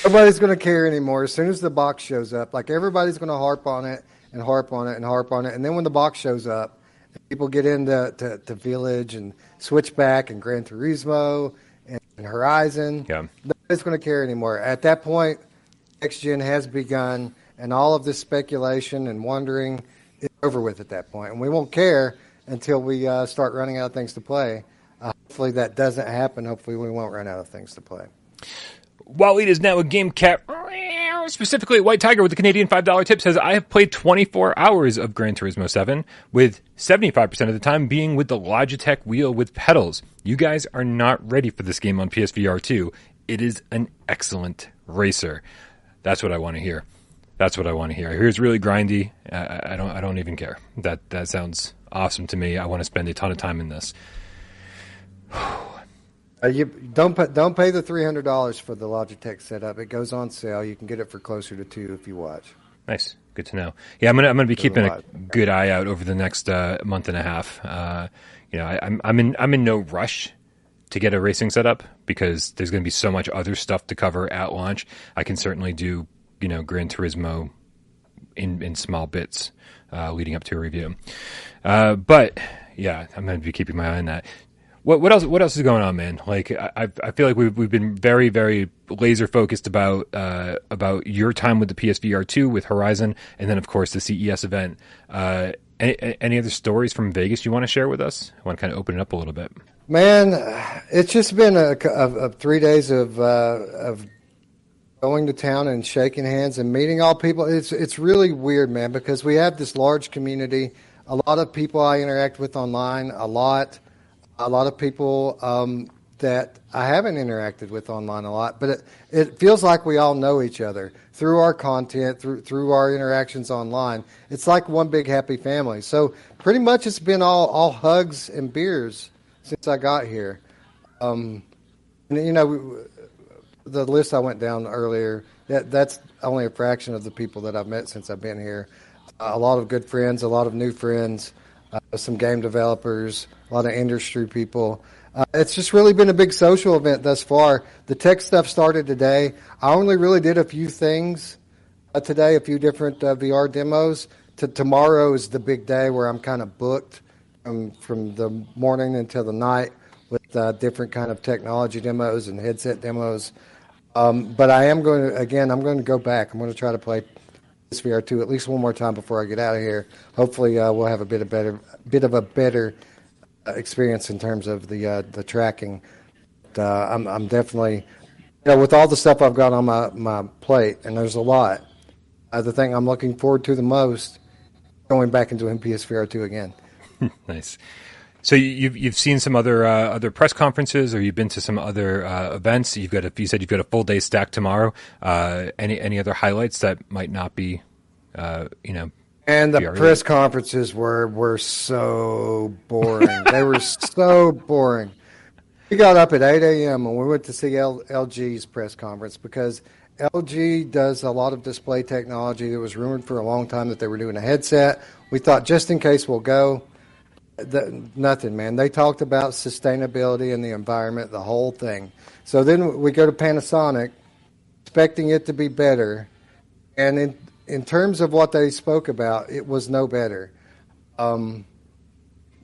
Speaker 1: Nobody's going to care anymore. As soon as the box shows up, like everybody's going to harp on it and harp on it and harp on it, and then when the box shows up, people get into to, to Village and Switchback and Gran Turismo and, and Horizon.
Speaker 2: Yeah.
Speaker 1: Nobody's going to care anymore. At that point, next gen has begun, and all of this speculation and wondering is over with at that point. and we won't care until we uh, start running out of things to play. Uh, hopefully, that doesn't happen. Hopefully, we won't run out of things to play.
Speaker 2: Waleed is now a game cap. Specifically, White Tiger with the Canadian $5 tip says, I have played 24 hours of Gran Turismo 7, with 75% of the time being with the Logitech wheel with pedals. You guys are not ready for this game on PSVR 2. It is an excellent racer. That's what I want to hear. That's what I want to hear. I hear it's really grindy. I, I don't. I don't even care. That that sounds awesome to me. I want to spend a ton of time in this.
Speaker 1: Uh, you don't pay, don't pay the three hundred dollars for the Logitech setup. It goes on sale. You can get it for closer to two if you watch.
Speaker 2: Nice, good to know. Yeah, I'm gonna I'm gonna be keeping a
Speaker 1: lot.
Speaker 2: good eye out over the next uh, month and a half. Uh, you know, I, I'm I'm in I'm in no rush to get a racing setup because there's gonna be so much other stuff to cover at launch. I can certainly do you know Gran Turismo in in small bits uh, leading up to a review. Uh, but yeah, I'm going to be keeping my eye on that. What what else? What else is going on, man? Like I I- feel like we've we've been very very laser focused about uh, about your time with the PSVR two with Horizon, and then of course the CES event. Uh, any, any other stories from Vegas you want to share with us? I want to kind of open it up a little bit.
Speaker 1: Man, it's just been a, a, a three days of uh, of going to town and shaking hands and meeting all people. It's it's really weird, man, because we have this large community. A lot of people I interact with online, a lot, a lot of people um, that I haven't interacted with online a lot. But it, it feels like we all know each other through our content, through through our interactions online. It's like one big happy family. So pretty much it's been all all hugs and beers since I got here. Um, and you know, we- the list I went down earlier, that that's only a fraction of the people that I've met since I've been here. a lot of good friends, a lot of new friends, uh, some game developers, a lot of industry people. Uh, it's just really been a big social event thus far. The tech stuff started today. I only really did a few things uh, today, a few different uh, VR demos. To tomorrow is the big day where I'm kind of booked from the morning until the night with uh, different kind of technology demos and headset demos. Um, but I am going to again. I'm going to go back. I'm going to try to play this VR two at least one more time before I get out of here. Hopefully, uh, we'll have a bit of better, bit of a better uh, experience in terms of the uh, the tracking. But, uh, I'm I'm definitely, you know, with all the stuff I've got on my my plate, and there's a lot. Uh, the thing I'm looking forward to the most, going back into MPS VR two again.
Speaker 2: Nice. So you- you've you've seen some other uh, other press conferences, or you've been to some other uh, events. You've got a, you said you've got a full day stack tomorrow. Uh, any any other highlights that might not be, uh, you know,
Speaker 1: And the press conferences were were so boring. they were so boring. We got up at 8 a.m. and we went to see L- LG's press conference because LG does a lot of display technology. There was rumored for a long time that they were doing a headset. We thought just in case we'll go. The, nothing, man. They talked about sustainability and the environment, the whole thing. So then we go to Panasonic, expecting it to be better, and in in terms of what they spoke about, it was no better. Um,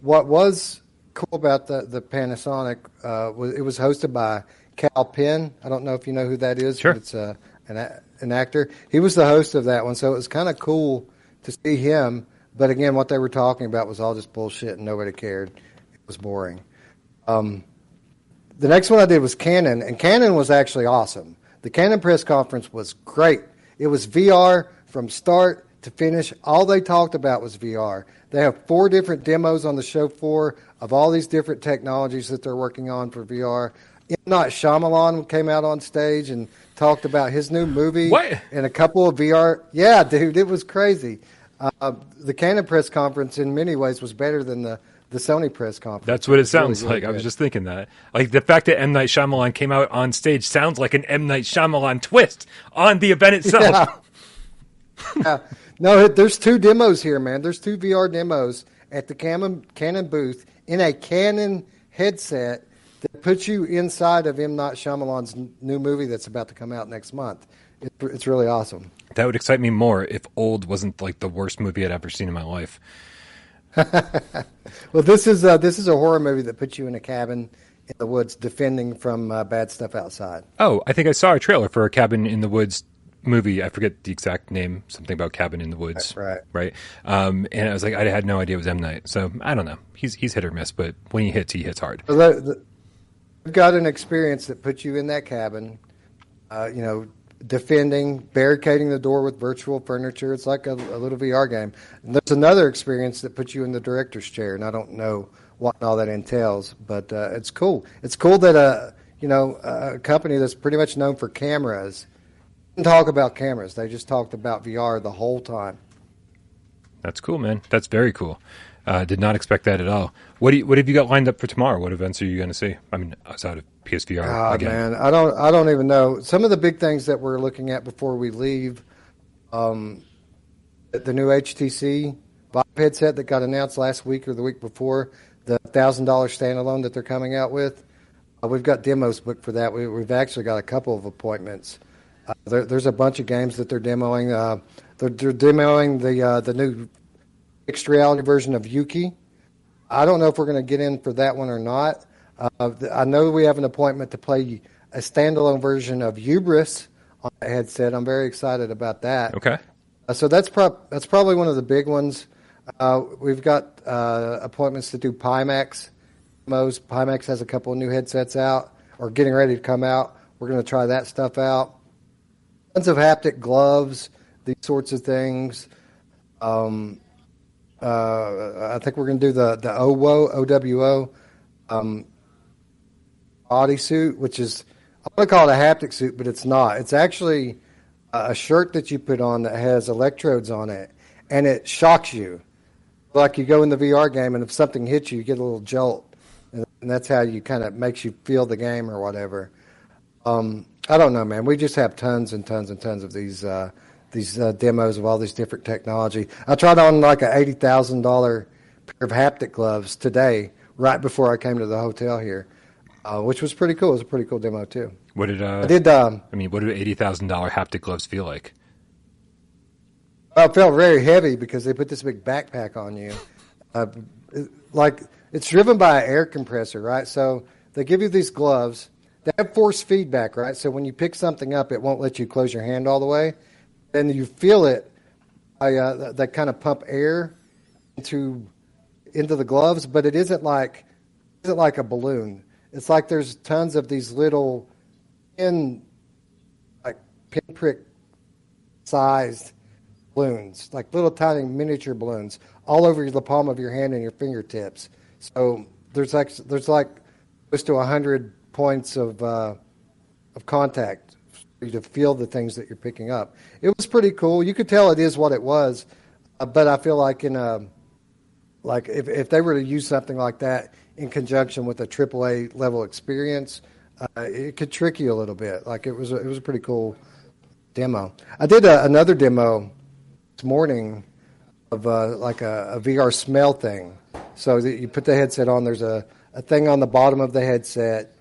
Speaker 1: what was cool about the the Panasonic uh, was it was hosted by Kal Penn. I don't know if you know who that is.
Speaker 2: Sure.
Speaker 1: But it's a an, an actor. He was the host of that one, so it was kind of cool to see him. But again, what they were talking about was all just bullshit, and nobody cared. It was boring. Um, the next one I did was Canon, and Canon was actually awesome. The Canon press conference was great. It was VR from start to finish. All they talked about was VR. They have four different demos on the show floor of all these different technologies that they're working on for VR. Night Shyamalan came out on stage and talked about his new movie
Speaker 2: what?
Speaker 1: and a couple of VR. Yeah, dude, it was crazy. Uh, the Canon press conference, in many ways, was better than the the Sony press conference.
Speaker 2: That's what it sounds really, really like. Good. I was just thinking that. Like the fact that M Night Shyamalan came out on stage sounds like an M Night Shyamalan twist on the event itself.
Speaker 1: Yeah. yeah. No, there's two demos here, man. There's two VR demos at the Canon, Canon booth in a Canon headset that puts you inside of M Night Shyamalan's new movie that's about to come out next month. It, it's really awesome.
Speaker 2: That would excite me more if Old wasn't like the worst movie I'd ever seen in my life.
Speaker 1: well, this is uh, this is a horror movie that puts you in a cabin in the woods defending from uh, bad stuff outside.
Speaker 2: Oh, I think I saw a trailer for a cabin in the woods movie. I forget the exact name. Something about cabin in the woods.
Speaker 1: Right.
Speaker 2: Right. Um, and I was like, I had no idea it was M Night. So I don't know. He's he's hit or miss, but when he hits, he hits hard.
Speaker 1: Well, the, the, we've got an experience that puts you in that cabin. Uh, you know, defending, barricading the door with virtual furniture. It's like a, a little VR game. And there's another experience that puts you in the director's chair, and I don't know what all that entails, but uh, it's cool. It's cool that a you know a company that's pretty much known for cameras didn't talk about cameras. They just talked about VR the whole time.
Speaker 2: That's cool, man. That's very cool. Uh, did not expect that at all. What do you, what have you got lined up for tomorrow? What events are you going to see? I mean, outside of PSVR.
Speaker 1: Oh, again. man, I don't I don't even know. Some of the big things that we're looking at before we leave, um, the new HTC Vive headset that got announced last week or the week before, the thousand dollar standalone that they're coming out with. Uh, we've got demos booked for that. We, have actually got a couple of appointments. Uh, there, there's a bunch of games that they're demoing. Uh, they're, they're, demoing the uh, the new mixed reality version of Yuki. I don't know if we're going to get in for that one or not. Uh, I know we have an appointment to play a standalone version of Hubris on the headset. I'm very excited about that.
Speaker 2: Okay.
Speaker 1: Uh, so that's pro- that's probably one of the big ones. Uh, we've got uh, appointments to do Pimax demos. Pimax has a couple of new headsets out or getting ready to come out. We're going to try that stuff out. Tons of haptic gloves, these sorts of things. Um, uh, I think we're going to do the the OWO OWO um, bodysuit, which is I want to call it a haptic suit, but it's not. It's actually a shirt that you put on that has electrodes on it, and it shocks you. Like you go in the VR game, and if something hits you, you get a little jolt, and that's how you kind of makes you feel the game or whatever. Um, I don't know, man. We just have tons and tons and tons of these. Uh, these uh, demos of all these different technology. I tried on like a eighty thousand dollar pair of haptic gloves today, right before I came to the hotel here, uh, which was pretty cool. It was a pretty cool demo too.
Speaker 2: What did uh,
Speaker 1: I did? Um,
Speaker 2: I mean, what do eighty thousand dollar haptic gloves feel like?
Speaker 1: Well, it felt very heavy because they put this big backpack on you. Uh, like it's driven by an air compressor, right? So they give you these gloves. They have force feedback, right? So when you pick something up, it won't let you close your hand all the way and you feel it by, uh, that, that kind of pump air into into the gloves, but it isn't like isn't like a balloon. It's like there's tons of these little pin like pinprick sized balloons, like little tiny miniature balloons, all over the palm of your hand and your fingertips. So there's like there's like close to hundred points of uh, of contact to feel the things that you're picking up. It was pretty cool. You could tell it is what it was, uh, but I feel like in a like if if they were to use something like that in conjunction with a AAA level experience, uh, it could trick you a little bit. Like it was a, it was a pretty cool demo. I did a, another demo this morning of uh, like a, a, VR smell thing. So that you put the headset on. There's a, a thing on the bottom of the headset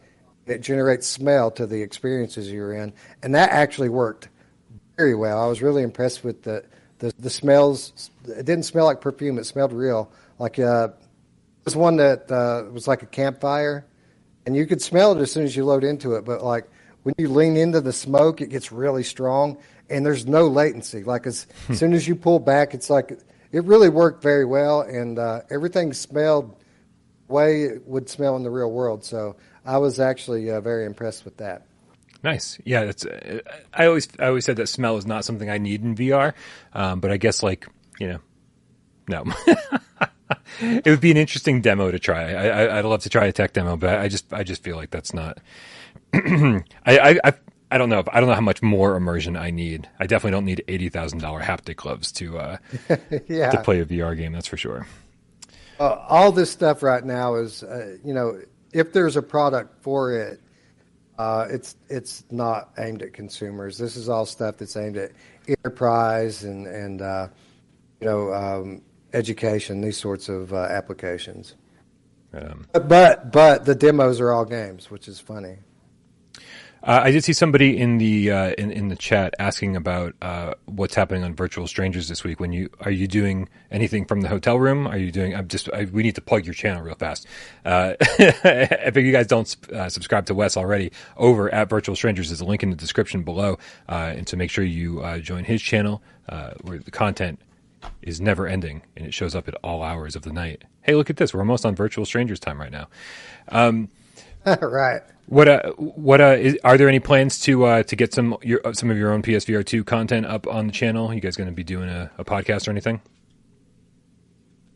Speaker 1: it generates smell to the experiences you're in, and that actually worked very well. I was really impressed with the the, the smells. It didn't smell like perfume; it smelled real. Like uh, was one that uh, was like a campfire, and you could smell it as soon as you load into it. But like when you lean into the smoke, it gets really strong, and there's no latency. Like as, as soon as you pull back, it's like it really worked very well, and uh, everything smelled way it would smell in the real world. So I was actually uh, very impressed with that.
Speaker 2: Nice. Yeah. Uh, I always I always said that smell is not something I need in VR, um, but I guess like you know, no. it would be an interesting demo to try. I, would love to try a tech demo, but I just I just feel like that's not. I, I, I I don't know. I don't know how much more immersion I need. I definitely don't need eighty thousand dollar haptic gloves to uh, yeah. to play a VR game. That's for sure.
Speaker 1: Uh, all this stuff right now is, uh, you know, if there's a product for it, uh, it's it's not aimed at consumers. This is all stuff that's aimed at enterprise and and uh, you know um, education, these sorts of uh, applications. Um, but but the demos are all games, which is funny.
Speaker 2: Uh, I did see somebody in the uh, in in the chat asking about uh, what's happening on Virtual Strangers this week. When you are you doing anything from the hotel room? Are you doing? I'm just. I, we need to plug your channel real fast. Uh, if you guys don't uh, subscribe to Wes already, over at Virtual Strangers is a link in the description below, uh, and to make sure you join his channel where the content is never ending and it shows up at all hours of the night. Hey, look at this. We're almost on Virtual Strangers time right now. Um,
Speaker 1: right.
Speaker 2: What uh, what uh, is, are there any plans to uh, to get some your uh, some of your own PSVR two content up on the channel? You guys going to be doing a, a, podcast or anything?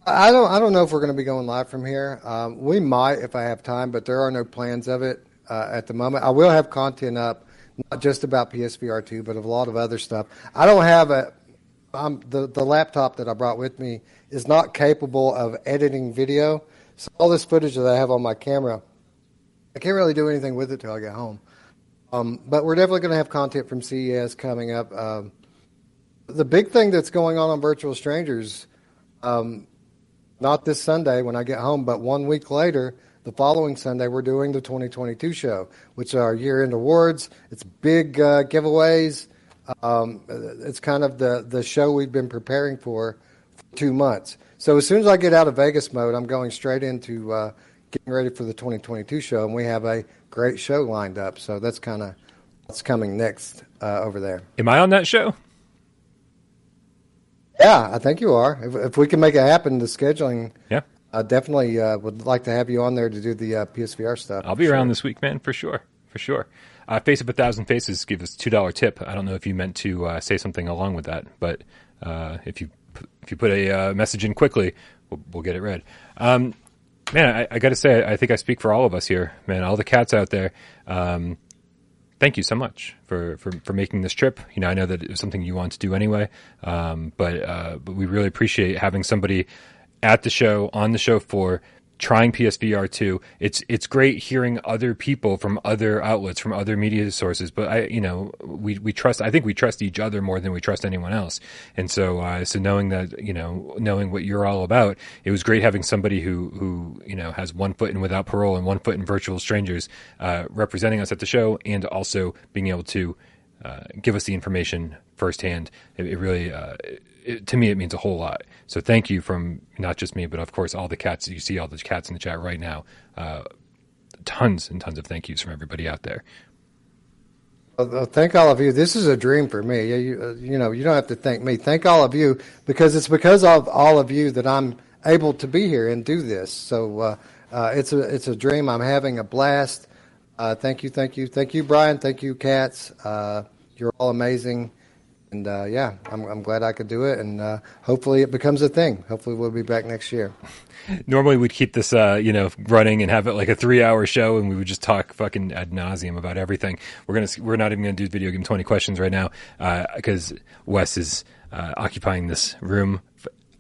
Speaker 1: I don't I don't know if we're going to be going live from here. Um, we might if I have time, but there are no plans of it uh, at the moment. I will have content up, not just about PSVR two, but of a lot of other stuff. I don't have a I'm, the the laptop that I brought with me is not capable of editing video. So all this footage that I have on my camera I can't really do anything with it till I get home. Um, but we're definitely going to have content from CES coming up. Um, the big thing that's going on on Virtual Strangers, um, not this Sunday when I get home, but one week later, the following Sunday, we're doing the 2022 show, which are year end awards. It's big uh, giveaways. Um, it's kind of the, the show we've been preparing for for two months. So as soon as I get out of Vegas mode, I'm going straight into uh, getting ready for the 2022 show, and we have a great show lined up. So that's kind of what's coming next uh, over there.
Speaker 2: Am I on that show?
Speaker 1: Yeah, I think you are. If, if we can make it happen, the scheduling.
Speaker 2: Yeah.
Speaker 1: I definitely uh, would like to have you on there to do the uh, PSVR stuff.
Speaker 2: I'll be around this week, man, for sure. For sure. Uh, Face Up a Thousand Faces give us $2 tip. I don't know if you meant to uh, say something along with that, but uh, if you if you put a uh, message in quickly, we'll, we'll get it read. Um, man, I, I got to say, I think I speak for all of us here, man. All the cats out there. Um, thank you so much for, for, for making this trip. You know, I know that it was something you want to do anyway, um, but uh, but we really appreciate having somebody at the show on the show for trying PSVR 2. It's it's great hearing other people from other outlets, from other media sources. But I, you know, we we trust. I think we trust each other more than we trust anyone else. And so, uh, so knowing that, you know, knowing what you're all about, it was great having somebody who who you know has one foot in without parole and one foot in virtual strangers uh, representing us at the show, and also being able to. Uh, give us the information firsthand. It, it really, uh, it, to me, it means a whole lot. So thank you from not just me, but of course all the cats. You see all the cats in the chat right now. Uh, tons and tons of thank yous from everybody out there.
Speaker 1: Well, thank all of you. This is a dream for me. You, uh, you know, you don't have to thank me. Thank all of you because it's because of all of you that I'm able to be here and do this. So uh, uh, it's a it's a dream. I'm having a blast. Uh, thank you, thank you, thank you, Brian. Thank you, cats. Uh, you're all amazing. And uh, yeah, I'm, I'm glad I could do it, and uh, hopefully it becomes a thing. Hopefully we'll be back next year.
Speaker 2: Normally we'd keep this, uh, you know, running and have it like a three-hour show, and we would just talk fucking ad nauseum about everything. We're gonna, we're not even gonna do video game twenty questions right now because uh, Wes is uh, occupying this room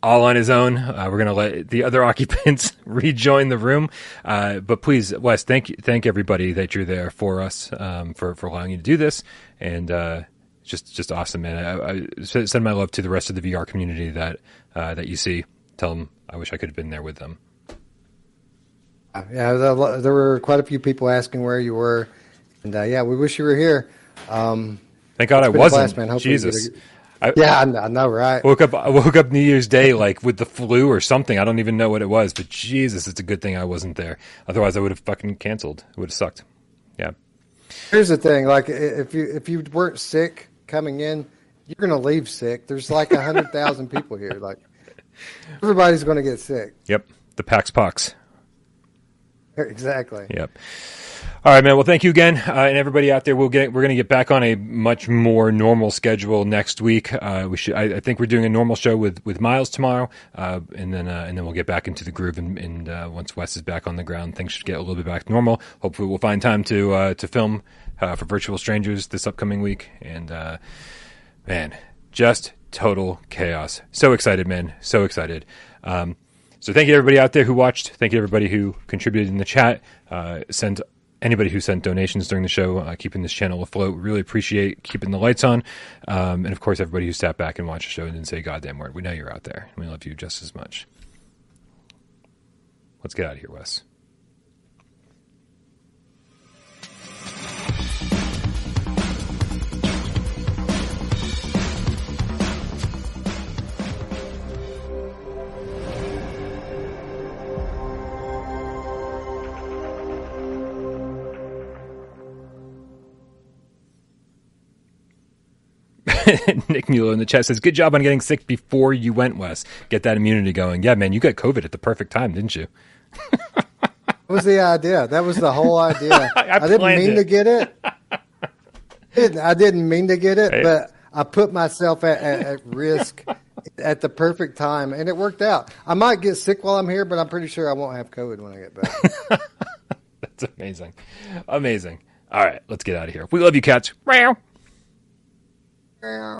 Speaker 2: all on his own. Uh, we're going to let the other occupants rejoin the room. Uh, but please, Wes, thank you, thank everybody that you're there for us, um, for, for allowing you to do this. And, uh, just just awesome, man. I, I, send my love to the rest of the VR community that uh, that you see. Tell them I wish I could have been there with them.
Speaker 1: Yeah, there were quite a few people asking where you were, and uh, yeah, we wish you were here. Um,
Speaker 2: Thank God I wasn't. Blast, man. Jesus.
Speaker 1: I, yeah, I know, right?
Speaker 2: Woke up, I woke up New Year's Day like with the flu or something. I don't even know what it was, but Jesus, it's a good thing I wasn't there. Otherwise, I would have fucking canceled. It would have sucked. Yeah.
Speaker 1: Here's the thing: like if you if you weren't sick coming in, you're going to leave sick. There's like a hundred thousand people here. Like everybody's going to get sick.
Speaker 2: Yep, the Pax Pox.
Speaker 1: Exactly.
Speaker 2: Yep. All right, man. Well, thank you again, uh, and everybody out there. We'll get we're going to get back on a much more normal schedule next week. Uh, we should. I, I, think we're doing a normal show with, with Miles tomorrow, uh, and then uh, and then we'll get back into the groove. And, and uh, once Wes is back on the ground, things should get a little bit back to normal. Hopefully, we'll find time to uh, to film for Virtual Strangers this upcoming week. And man, just total chaos. So excited, man. So excited. Um, so thank you everybody out there who watched. Thank you everybody who contributed in the chat. Uh, sent anybody who sent donations during the show, uh, keeping this channel afloat. Really appreciate keeping the lights on. Um, and of course, everybody who sat back and watched the show and didn't say a goddamn word. We know you're out there. We love you just as much. Let's get out of here, Wes. Nick Mueller in the chat says, "Good job on getting sick before you went, Wes. Get that immunity going." Yeah, man, you got COVID at the perfect time, didn't you?
Speaker 1: What was the idea? That was the whole idea. I, I didn't mean it. to get it. I didn't mean to get it, hey. but I put myself at, at, at risk at the perfect time, and it worked out. I might get sick while I'm here, but I'm pretty sure I won't have COVID when I get back.
Speaker 2: That's amazing, amazing. All right, let's get out of here. We love you, cats. Meow girl.